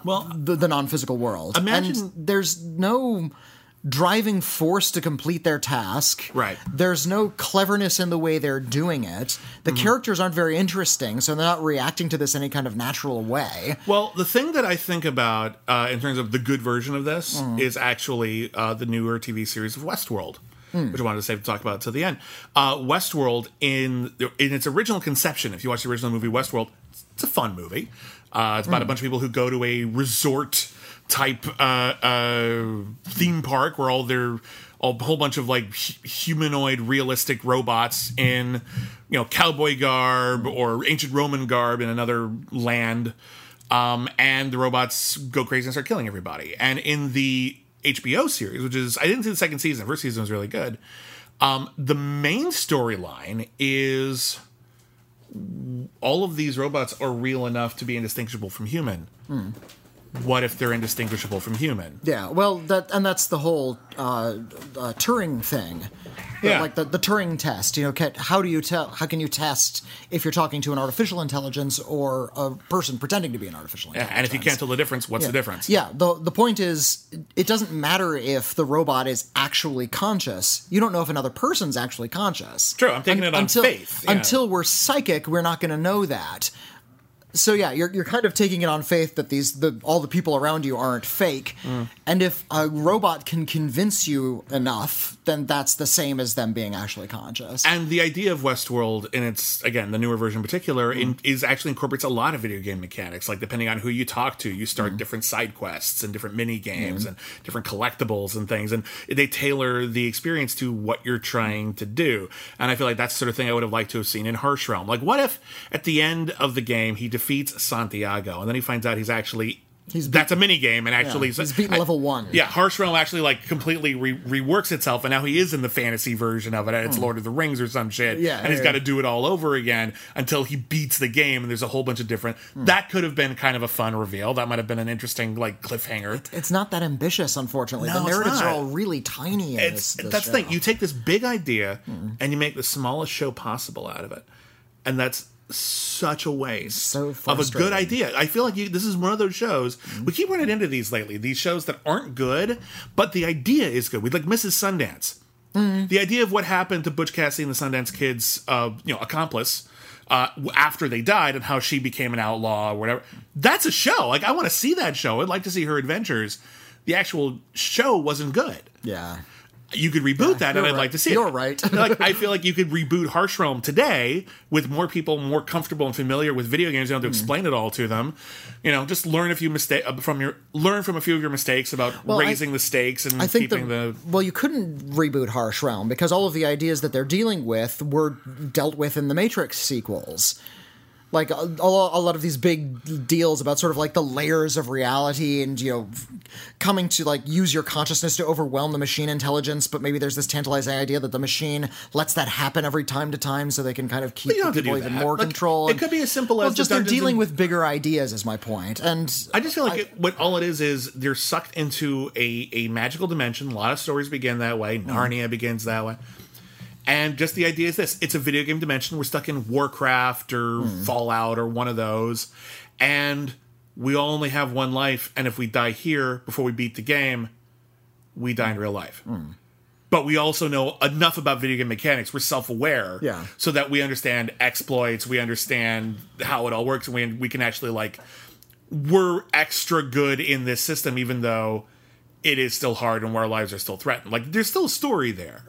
Speaker 2: Well,
Speaker 1: the, the non-physical world.
Speaker 2: Imagine-
Speaker 1: and there's no driving force to complete their task.
Speaker 2: Right.
Speaker 1: There's no cleverness in the way they're doing it. The
Speaker 2: Mm-hmm.
Speaker 1: characters aren't very interesting, so they're not reacting to this any kind of natural way.
Speaker 2: Well, the thing that I think about uh, in terms of the good version of this
Speaker 1: Mm.
Speaker 2: is actually uh, the newer TV series of Westworld,
Speaker 1: Hmm.
Speaker 2: which I wanted to save to talk about to the end. Uh, Westworld, in in its original conception, if you watch the original movie Westworld, it's a fun movie. Uh, it's about
Speaker 1: Hmm.
Speaker 2: a bunch of people who go to a resort type uh, uh, theme park where all their a whole bunch of like humanoid realistic robots in you know cowboy garb or ancient roman garb in another land um, and the robots go crazy and start killing everybody and in the hbo series which is i didn't see the second season. First season was really good. Um, the main storyline is all of these robots are real enough to be indistinguishable from human what if they're indistinguishable from human
Speaker 1: Yeah, well, that and that's the whole uh, uh, Turing thing.
Speaker 2: Yeah.
Speaker 1: like the, the Turing test. You know, how do you tell? How can you test if you're talking to an artificial intelligence or a person pretending to be an artificial
Speaker 2: Yeah,
Speaker 1: intelligence?
Speaker 2: and if you can't tell the difference what's the difference
Speaker 1: Yeah, the the point is, it doesn't matter if the robot is actually conscious. You don't know if another person's actually conscious.
Speaker 2: True, I'm taking it on
Speaker 1: until,
Speaker 2: faith, yeah.
Speaker 1: Until we're psychic, we're not going to know that. So yeah, you're you're kind of taking it on faith that these the all the people around you aren't fake,
Speaker 2: Mm.
Speaker 1: and if a robot can convince you enough, then that's the same as them being actually conscious.
Speaker 2: And the idea of Westworld, and it's again the newer version in particular, in, mm. is actually incorporates a lot of video game mechanics. Like depending on who you talk to, you start mm. different side quests and different mini games mm. and different collectibles and things, and they tailor the experience to what you're trying to do. And I feel like that's the sort of thing I would have liked to have seen in Harsh Realm. Like, what if at the end of the game he defeats Santiago, and then he finds out he's actually
Speaker 1: He's
Speaker 2: that's a mini game, and actually
Speaker 1: Yeah, he's beaten level one.
Speaker 2: Yeah, Harsh Realm actually like completely re- reworks itself, and now he is in the fantasy version of it, and it's Lord of the Rings or some shit.
Speaker 1: Hmm. Yeah,
Speaker 2: and he's
Speaker 1: yeah.
Speaker 2: got to do it all over again until he beats the game. And there's a whole bunch of different.
Speaker 1: Hmm.
Speaker 2: That could have been kind of a fun reveal. That might have been an interesting like cliffhanger.
Speaker 1: it's not that ambitious, unfortunately.
Speaker 2: No,
Speaker 1: the narratives are all really tiny. In
Speaker 2: It's
Speaker 1: this, this
Speaker 2: that's the thing. You take this big idea
Speaker 1: Hmm.
Speaker 2: and you make the smallest show possible out of it, and that's such a waste
Speaker 1: So
Speaker 2: of a good idea. I feel like you, this is one of those shows
Speaker 1: Hmm.
Speaker 2: we keep running into these lately. These shows that aren't good, but the idea is good. We like Mrs. Sundance.
Speaker 1: Hmm.
Speaker 2: The idea of what happened to Butch Cassidy and the Sundance Kid's, uh, you know, accomplice. Uh, after they died and how she became an outlaw or whatever. That's a show. Like I want to see that show. I'd like to see her adventures. The actual show wasn't good
Speaker 1: yeah.
Speaker 2: You could reboot that, and I'd
Speaker 1: right.
Speaker 2: like to see it.
Speaker 1: You're right.
Speaker 2: like I feel like you could reboot Harsh Realm today with more people more comfortable and familiar with video games. You don't have to
Speaker 1: Hmm.
Speaker 2: explain it all to them. You know, just learn a few mistakes from your learn from a few of your mistakes about
Speaker 1: Well, I-
Speaker 2: raising the stakes and
Speaker 1: I think
Speaker 2: keeping
Speaker 1: the,
Speaker 2: the.
Speaker 1: well, you couldn't reboot Harsh Realm because all of the ideas that they're dealing with were dealt with in the Matrix sequels. Like a, a lot of these big deals about sort of like the layers of reality and you know coming to like use your consciousness to overwhelm the machine intelligence, but maybe there's this tantalizing idea that the machine lets that happen every time to time so they can kind of keep
Speaker 2: you don't have to
Speaker 1: people even more
Speaker 2: Like,
Speaker 1: control.
Speaker 2: it
Speaker 1: and-
Speaker 2: could be as simple
Speaker 1: well,
Speaker 2: as the
Speaker 1: just they're dealing
Speaker 2: and-
Speaker 1: with bigger ideas is my point. And
Speaker 2: I just feel like it, what all it is is they're sucked into a, a magical dimension. A lot of stories begin that way.
Speaker 1: Hmm.
Speaker 2: Narnia begins that way. And just the idea is this it's a video game dimension. We're stuck in Warcraft or
Speaker 1: Hmm.
Speaker 2: Fallout or one of those. And we all only have one life. And if we die here before we beat the game, we die in real life.
Speaker 1: Hmm.
Speaker 2: But we also know enough about video game mechanics. We're self aware.
Speaker 1: Yeah.
Speaker 2: So that we understand exploits, we understand how it all works, and we, we can actually, like, we're extra good in this system, even though it is still hard and our lives are still threatened. Like, there's still a story there.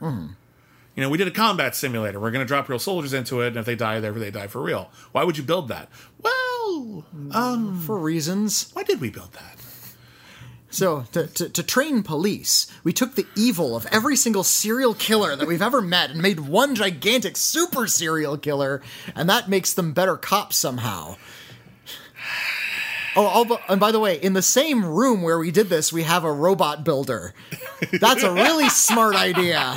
Speaker 2: You know, we did a combat simulator. We're going to drop real soldiers into it, and if they die there, they die for real. Why would you build that? Well, um,
Speaker 1: for reasons.
Speaker 2: why did we build that?
Speaker 1: So, to, to, to train police, we took the evil of every single serial killer that we've ever met and made one gigantic super serial killer, and that makes them better cops somehow. Oh, all, and by the way, in the same room where we did this, we have a robot builder. That's a really smart idea.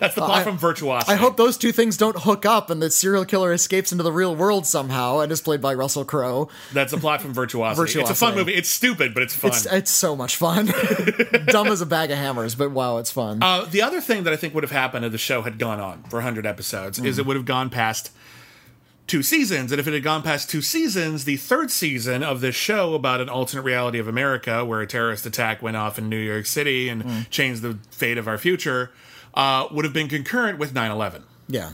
Speaker 2: That's the plot
Speaker 1: I-
Speaker 2: from Virtuosity.
Speaker 1: I hope those two things don't hook up and the serial killer escapes into the real world somehow and is played by Russell Crowe.
Speaker 2: That's the plot from Virtuosity. It's a fun movie. It's stupid, but it's fun.
Speaker 1: It's, it's so much fun. Dumb as a bag of hammers, but wow, it's fun.
Speaker 2: Uh, the other thing that I think would have happened if the show had gone on for 100 episodes is
Speaker 1: Mm.
Speaker 2: it would have gone past two seasons. And if it had gone past two seasons, the third season of this show about an alternate reality of America where a terrorist attack went off in New York City and
Speaker 1: Mm.
Speaker 2: changed the fate of our future uh, would have been concurrent with 9 11.
Speaker 1: yeah.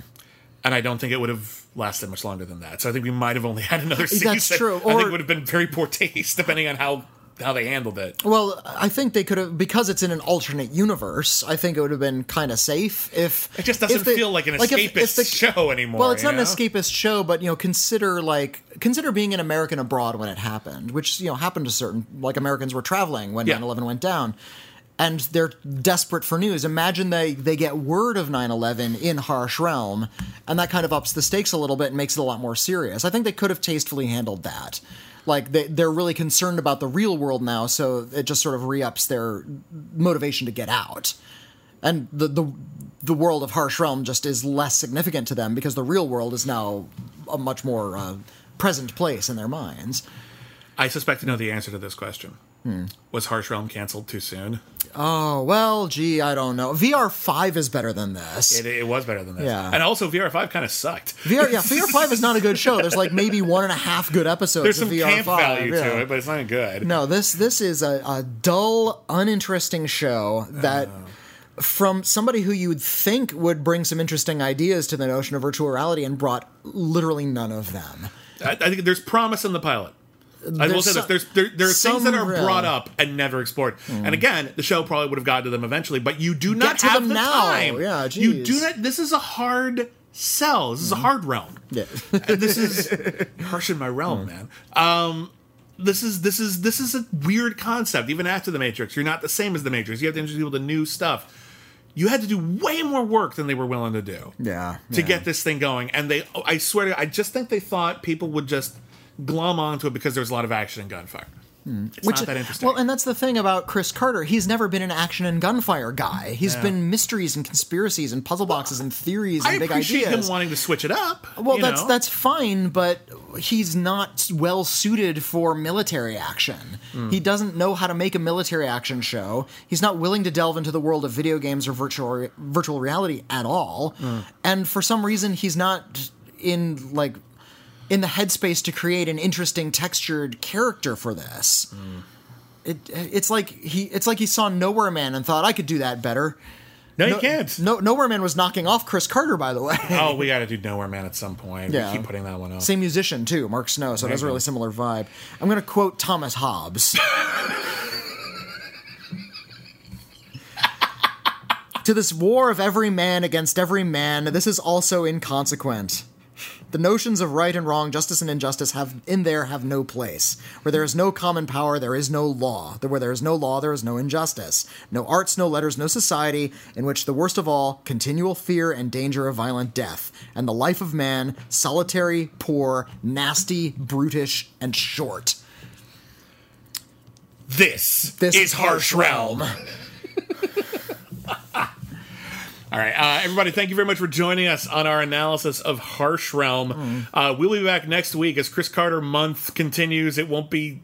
Speaker 2: And I don't think it would have lasted much longer than that. So I think we might have only had another season.
Speaker 1: That's true.
Speaker 2: I think
Speaker 1: Or-
Speaker 2: it would have been very poor taste, depending on how how they handled it.
Speaker 1: Well, I think they could have because it's in an alternate universe. I think it would have been kind of safe if
Speaker 2: It just doesn't
Speaker 1: if they-
Speaker 2: feel like an
Speaker 1: if-
Speaker 2: escapist
Speaker 1: if the-
Speaker 2: show anymore.
Speaker 1: Well, it's not an escapist show, but you know, consider like consider being an American abroad when it happened, which you know happened to certain like Americans were traveling when
Speaker 2: Yeah.
Speaker 1: 9/11 went down. And they're desperate for news. Imagine they, they get word of 9 11 in Harsh Realm, and that kind of ups the stakes a little bit and makes it a lot more serious. I think they could have tastefully handled that. Like, they, they're really concerned about the real world now, so it just sort of re ups their motivation to get out and the the the world of harsh realm just is less significant to them because the real world is now a much more uh, present place in their minds.
Speaker 2: I suspect to know the answer to this question.
Speaker 1: Hmm.
Speaker 2: Was Harsh Realm canceled too soon?
Speaker 1: Oh well, gee, I don't know. VR five is better than this.
Speaker 2: It, it was better than this.
Speaker 1: Yeah.
Speaker 2: And also, VR5 kind of sucked.
Speaker 1: VR yeah, VR five is not a good show. There's like maybe one and a half good episodes.
Speaker 2: There's some
Speaker 1: of VR
Speaker 2: camp
Speaker 1: 5,
Speaker 2: value
Speaker 1: yeah.
Speaker 2: to it, but it's not good.
Speaker 1: No, this this is a, a dull, uninteresting show that. From somebody who you'd think would bring some interesting ideas to the notion of virtual reality and brought literally none of them.
Speaker 2: I, I think there's promise in the pilot. I will say this: there's there, there are things that are brought up and never explored. And again, the show probably would have gotten to them eventually, but you do not
Speaker 1: to
Speaker 2: have
Speaker 1: them
Speaker 2: the
Speaker 1: now.
Speaker 2: time.
Speaker 1: Yeah,
Speaker 2: you do not. This is a hard sell. This is a hard realm.
Speaker 1: Yeah.
Speaker 2: This is harsh in my realm, man. Um, this is this is this is a weird concept. Even after the Matrix, you're not the same as the Matrix. You have to introduce people to new stuff. You had to do way more work than they were willing to do
Speaker 1: Yeah.
Speaker 2: to
Speaker 1: yeah.
Speaker 2: get this thing going. And they, I swear to you, I just think they thought people would just glom onto it because there's a lot of action and gunfire. It's not that interesting.
Speaker 1: Well, and that's the thing about Chris Carter. He's never been an action and gunfire guy. He's
Speaker 2: Yeah.
Speaker 1: been mysteries and conspiracies and puzzle boxes and theories and
Speaker 2: I
Speaker 1: big
Speaker 2: appreciate
Speaker 1: ideas.
Speaker 2: him wanting to switch it up.
Speaker 1: well, that's
Speaker 2: know?
Speaker 1: that's fine, but he's not well suited for military action.
Speaker 2: Hmm.
Speaker 1: He doesn't know how to make a military action show. He's not willing to delve into the world of video games or virtual virtual reality at all.
Speaker 2: Hmm.
Speaker 1: And for some reason, he's not in like in the headspace to create an interesting textured character for this.
Speaker 2: Hmm.
Speaker 1: It, it's like he it's like he saw Nowhere Man and thought I could do that better.
Speaker 2: no, you can't.
Speaker 1: No, Nowhere Man was knocking off Chris Carter, by the way.
Speaker 2: Oh, we got to do Nowhere Man at some point.
Speaker 1: Yeah.
Speaker 2: We keep putting that one up.
Speaker 1: Same musician too, Mark Snow. So it has a really similar vibe. I'm going to quote Thomas Hobbes. to this war of every man against every man, this is also inconsequent. The notions of right and wrong, justice and injustice have in there have no place. Where there is no common power, there is no law. Where there is no law, there is no injustice. No arts, no letters, no society, in which the worst of all, continual fear and danger of violent death, and the life of man, solitary, poor, nasty, brutish, and short.
Speaker 2: This,
Speaker 1: This
Speaker 2: is Harsh Realm. All right, uh, everybody, thank you very much for joining us on our analysis of Harsh Realm. Uh, we'll be back next week as Chris Carter month continues. It won't be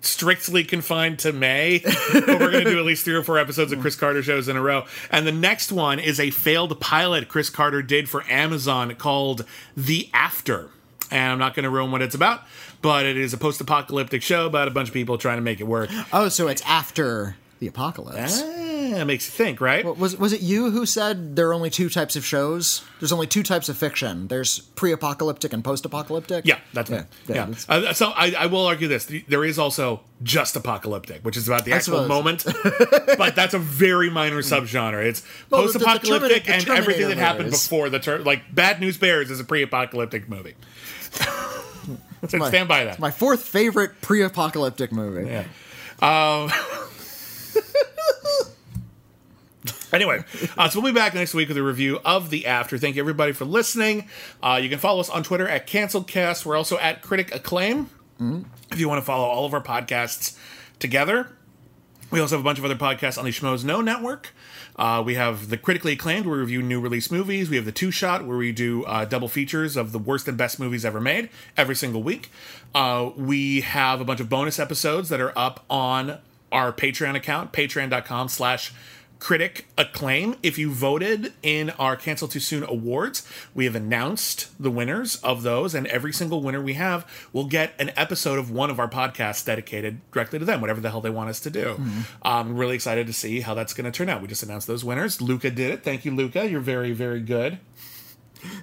Speaker 2: strictly confined to May, but we're going to do at least three or four episodes of Chris Carter shows in a row. And the next one is a failed pilot Chris Carter did for Amazon called The After. And I'm not going to ruin what it's about, but it is a post apocalyptic show about a bunch of people trying to make it work.
Speaker 1: Oh, so it's after the apocalypse.
Speaker 2: Ah, makes you think, right?
Speaker 1: Was was it you who said there are only two types of shows? There's only two types of fiction. There's pre-apocalyptic and post-apocalyptic.
Speaker 2: Yeah, that's
Speaker 1: Yeah,
Speaker 2: me.
Speaker 1: yeah,
Speaker 2: Yeah.
Speaker 1: that's-
Speaker 2: Uh, so I, I will argue this: there is also just apocalyptic, which is about the actual moment, but that's a very minor subgenre. It's
Speaker 1: Well, the- the
Speaker 2: post-apocalyptic
Speaker 1: Terminator- the
Speaker 2: and everything that happened
Speaker 1: movies.
Speaker 2: before the ter- like Bad News Bears is a pre-apocalyptic movie. so
Speaker 1: my-
Speaker 2: stand by that.
Speaker 1: My fourth favorite pre-apocalyptic movie.
Speaker 2: Yeah. Um, anyway, uh, so we'll be back next week with a review of The After. Thank you, everybody, for listening. Uh, you can follow us on Twitter at CanceledCast. We're also at Critic Acclaim. If you want to follow all of our podcasts together, we also have a bunch of other podcasts on the Schmoes Know Network. Uh, we have the critically acclaimed, where we review new release movies. We have the Two Shot, where we do uh, double features of the worst and best movies ever made every single week. Uh, we have a bunch of bonus episodes that are up on our Patreon account, patreon.com slash critic acclaim. If you voted in our Cancel Too Soon awards, we have announced the winners of those, and every single winner we have will get an episode of one of our podcasts dedicated directly to them, whatever the hell they want us to do. Mm-hmm. I'm really excited to see how that's going to turn out. We just announced those winners. Luca did it. Thank you, Luca. You're very, very good.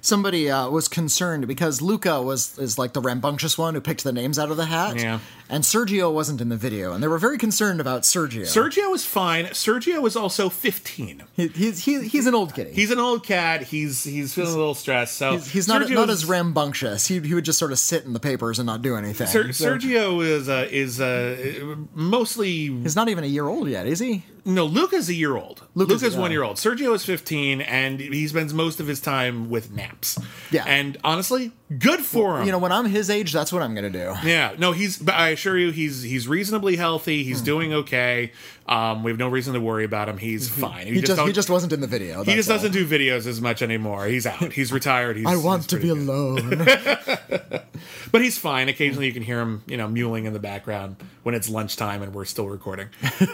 Speaker 1: Somebody uh, was concerned because Luca was is like the rambunctious one who picked the names out of the hat.
Speaker 2: Yeah.
Speaker 1: And Sergio wasn't in the video, and they were very concerned about Sergio.
Speaker 2: Sergio is fine. Sergio is also 15.
Speaker 1: he, he's he, he's an old kitty.
Speaker 2: He's an old cat. He's he's feeling a little stressed. So
Speaker 1: He's, he's not not as rambunctious. He, he would just sort of sit in the papers and not do anything.
Speaker 2: Ser-
Speaker 1: So-
Speaker 2: Sergio is uh, is uh, mostly
Speaker 1: he's not even a year old yet, is he?
Speaker 2: No. Luca's a year old.
Speaker 1: Luca's-
Speaker 2: Luca's,
Speaker 1: yeah.
Speaker 2: one year old. Sergio is fifteen, and he spends most of his time with naps.
Speaker 1: Yeah.
Speaker 2: and honestly, good for him.
Speaker 1: You know, when I'm his age, that's what I'm going to do.
Speaker 2: yeah, no, he's. But I assure you, he's he's reasonably healthy. He's hmm. doing okay. Um, we have no reason to worry about him. He's fine.
Speaker 1: He just,
Speaker 2: don't-
Speaker 1: he just wasn't in the video.
Speaker 2: he just
Speaker 1: all.
Speaker 2: doesn't do videos as much anymore. He's out. He's retired. He's,
Speaker 1: I want
Speaker 2: he's
Speaker 1: to be
Speaker 2: good.
Speaker 1: alone.
Speaker 2: but he's fine. Occasionally, you can hear him, you know, mewling in the background when it's lunchtime and we're still recording.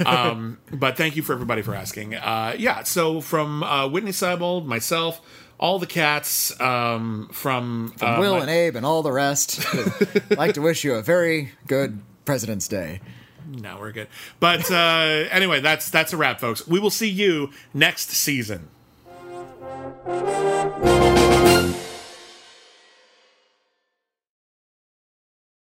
Speaker 2: Um, but thank you for everybody for asking. Uh, yeah, so from uh, Witney Seibold, myself, all the cats, um, from uh,
Speaker 1: Will
Speaker 2: my-
Speaker 1: and Abe and all the rest. I'd like to wish you a very good President's Day.
Speaker 2: No, we're good. But uh, anyway, that's that's a wrap, folks. We will see you next season.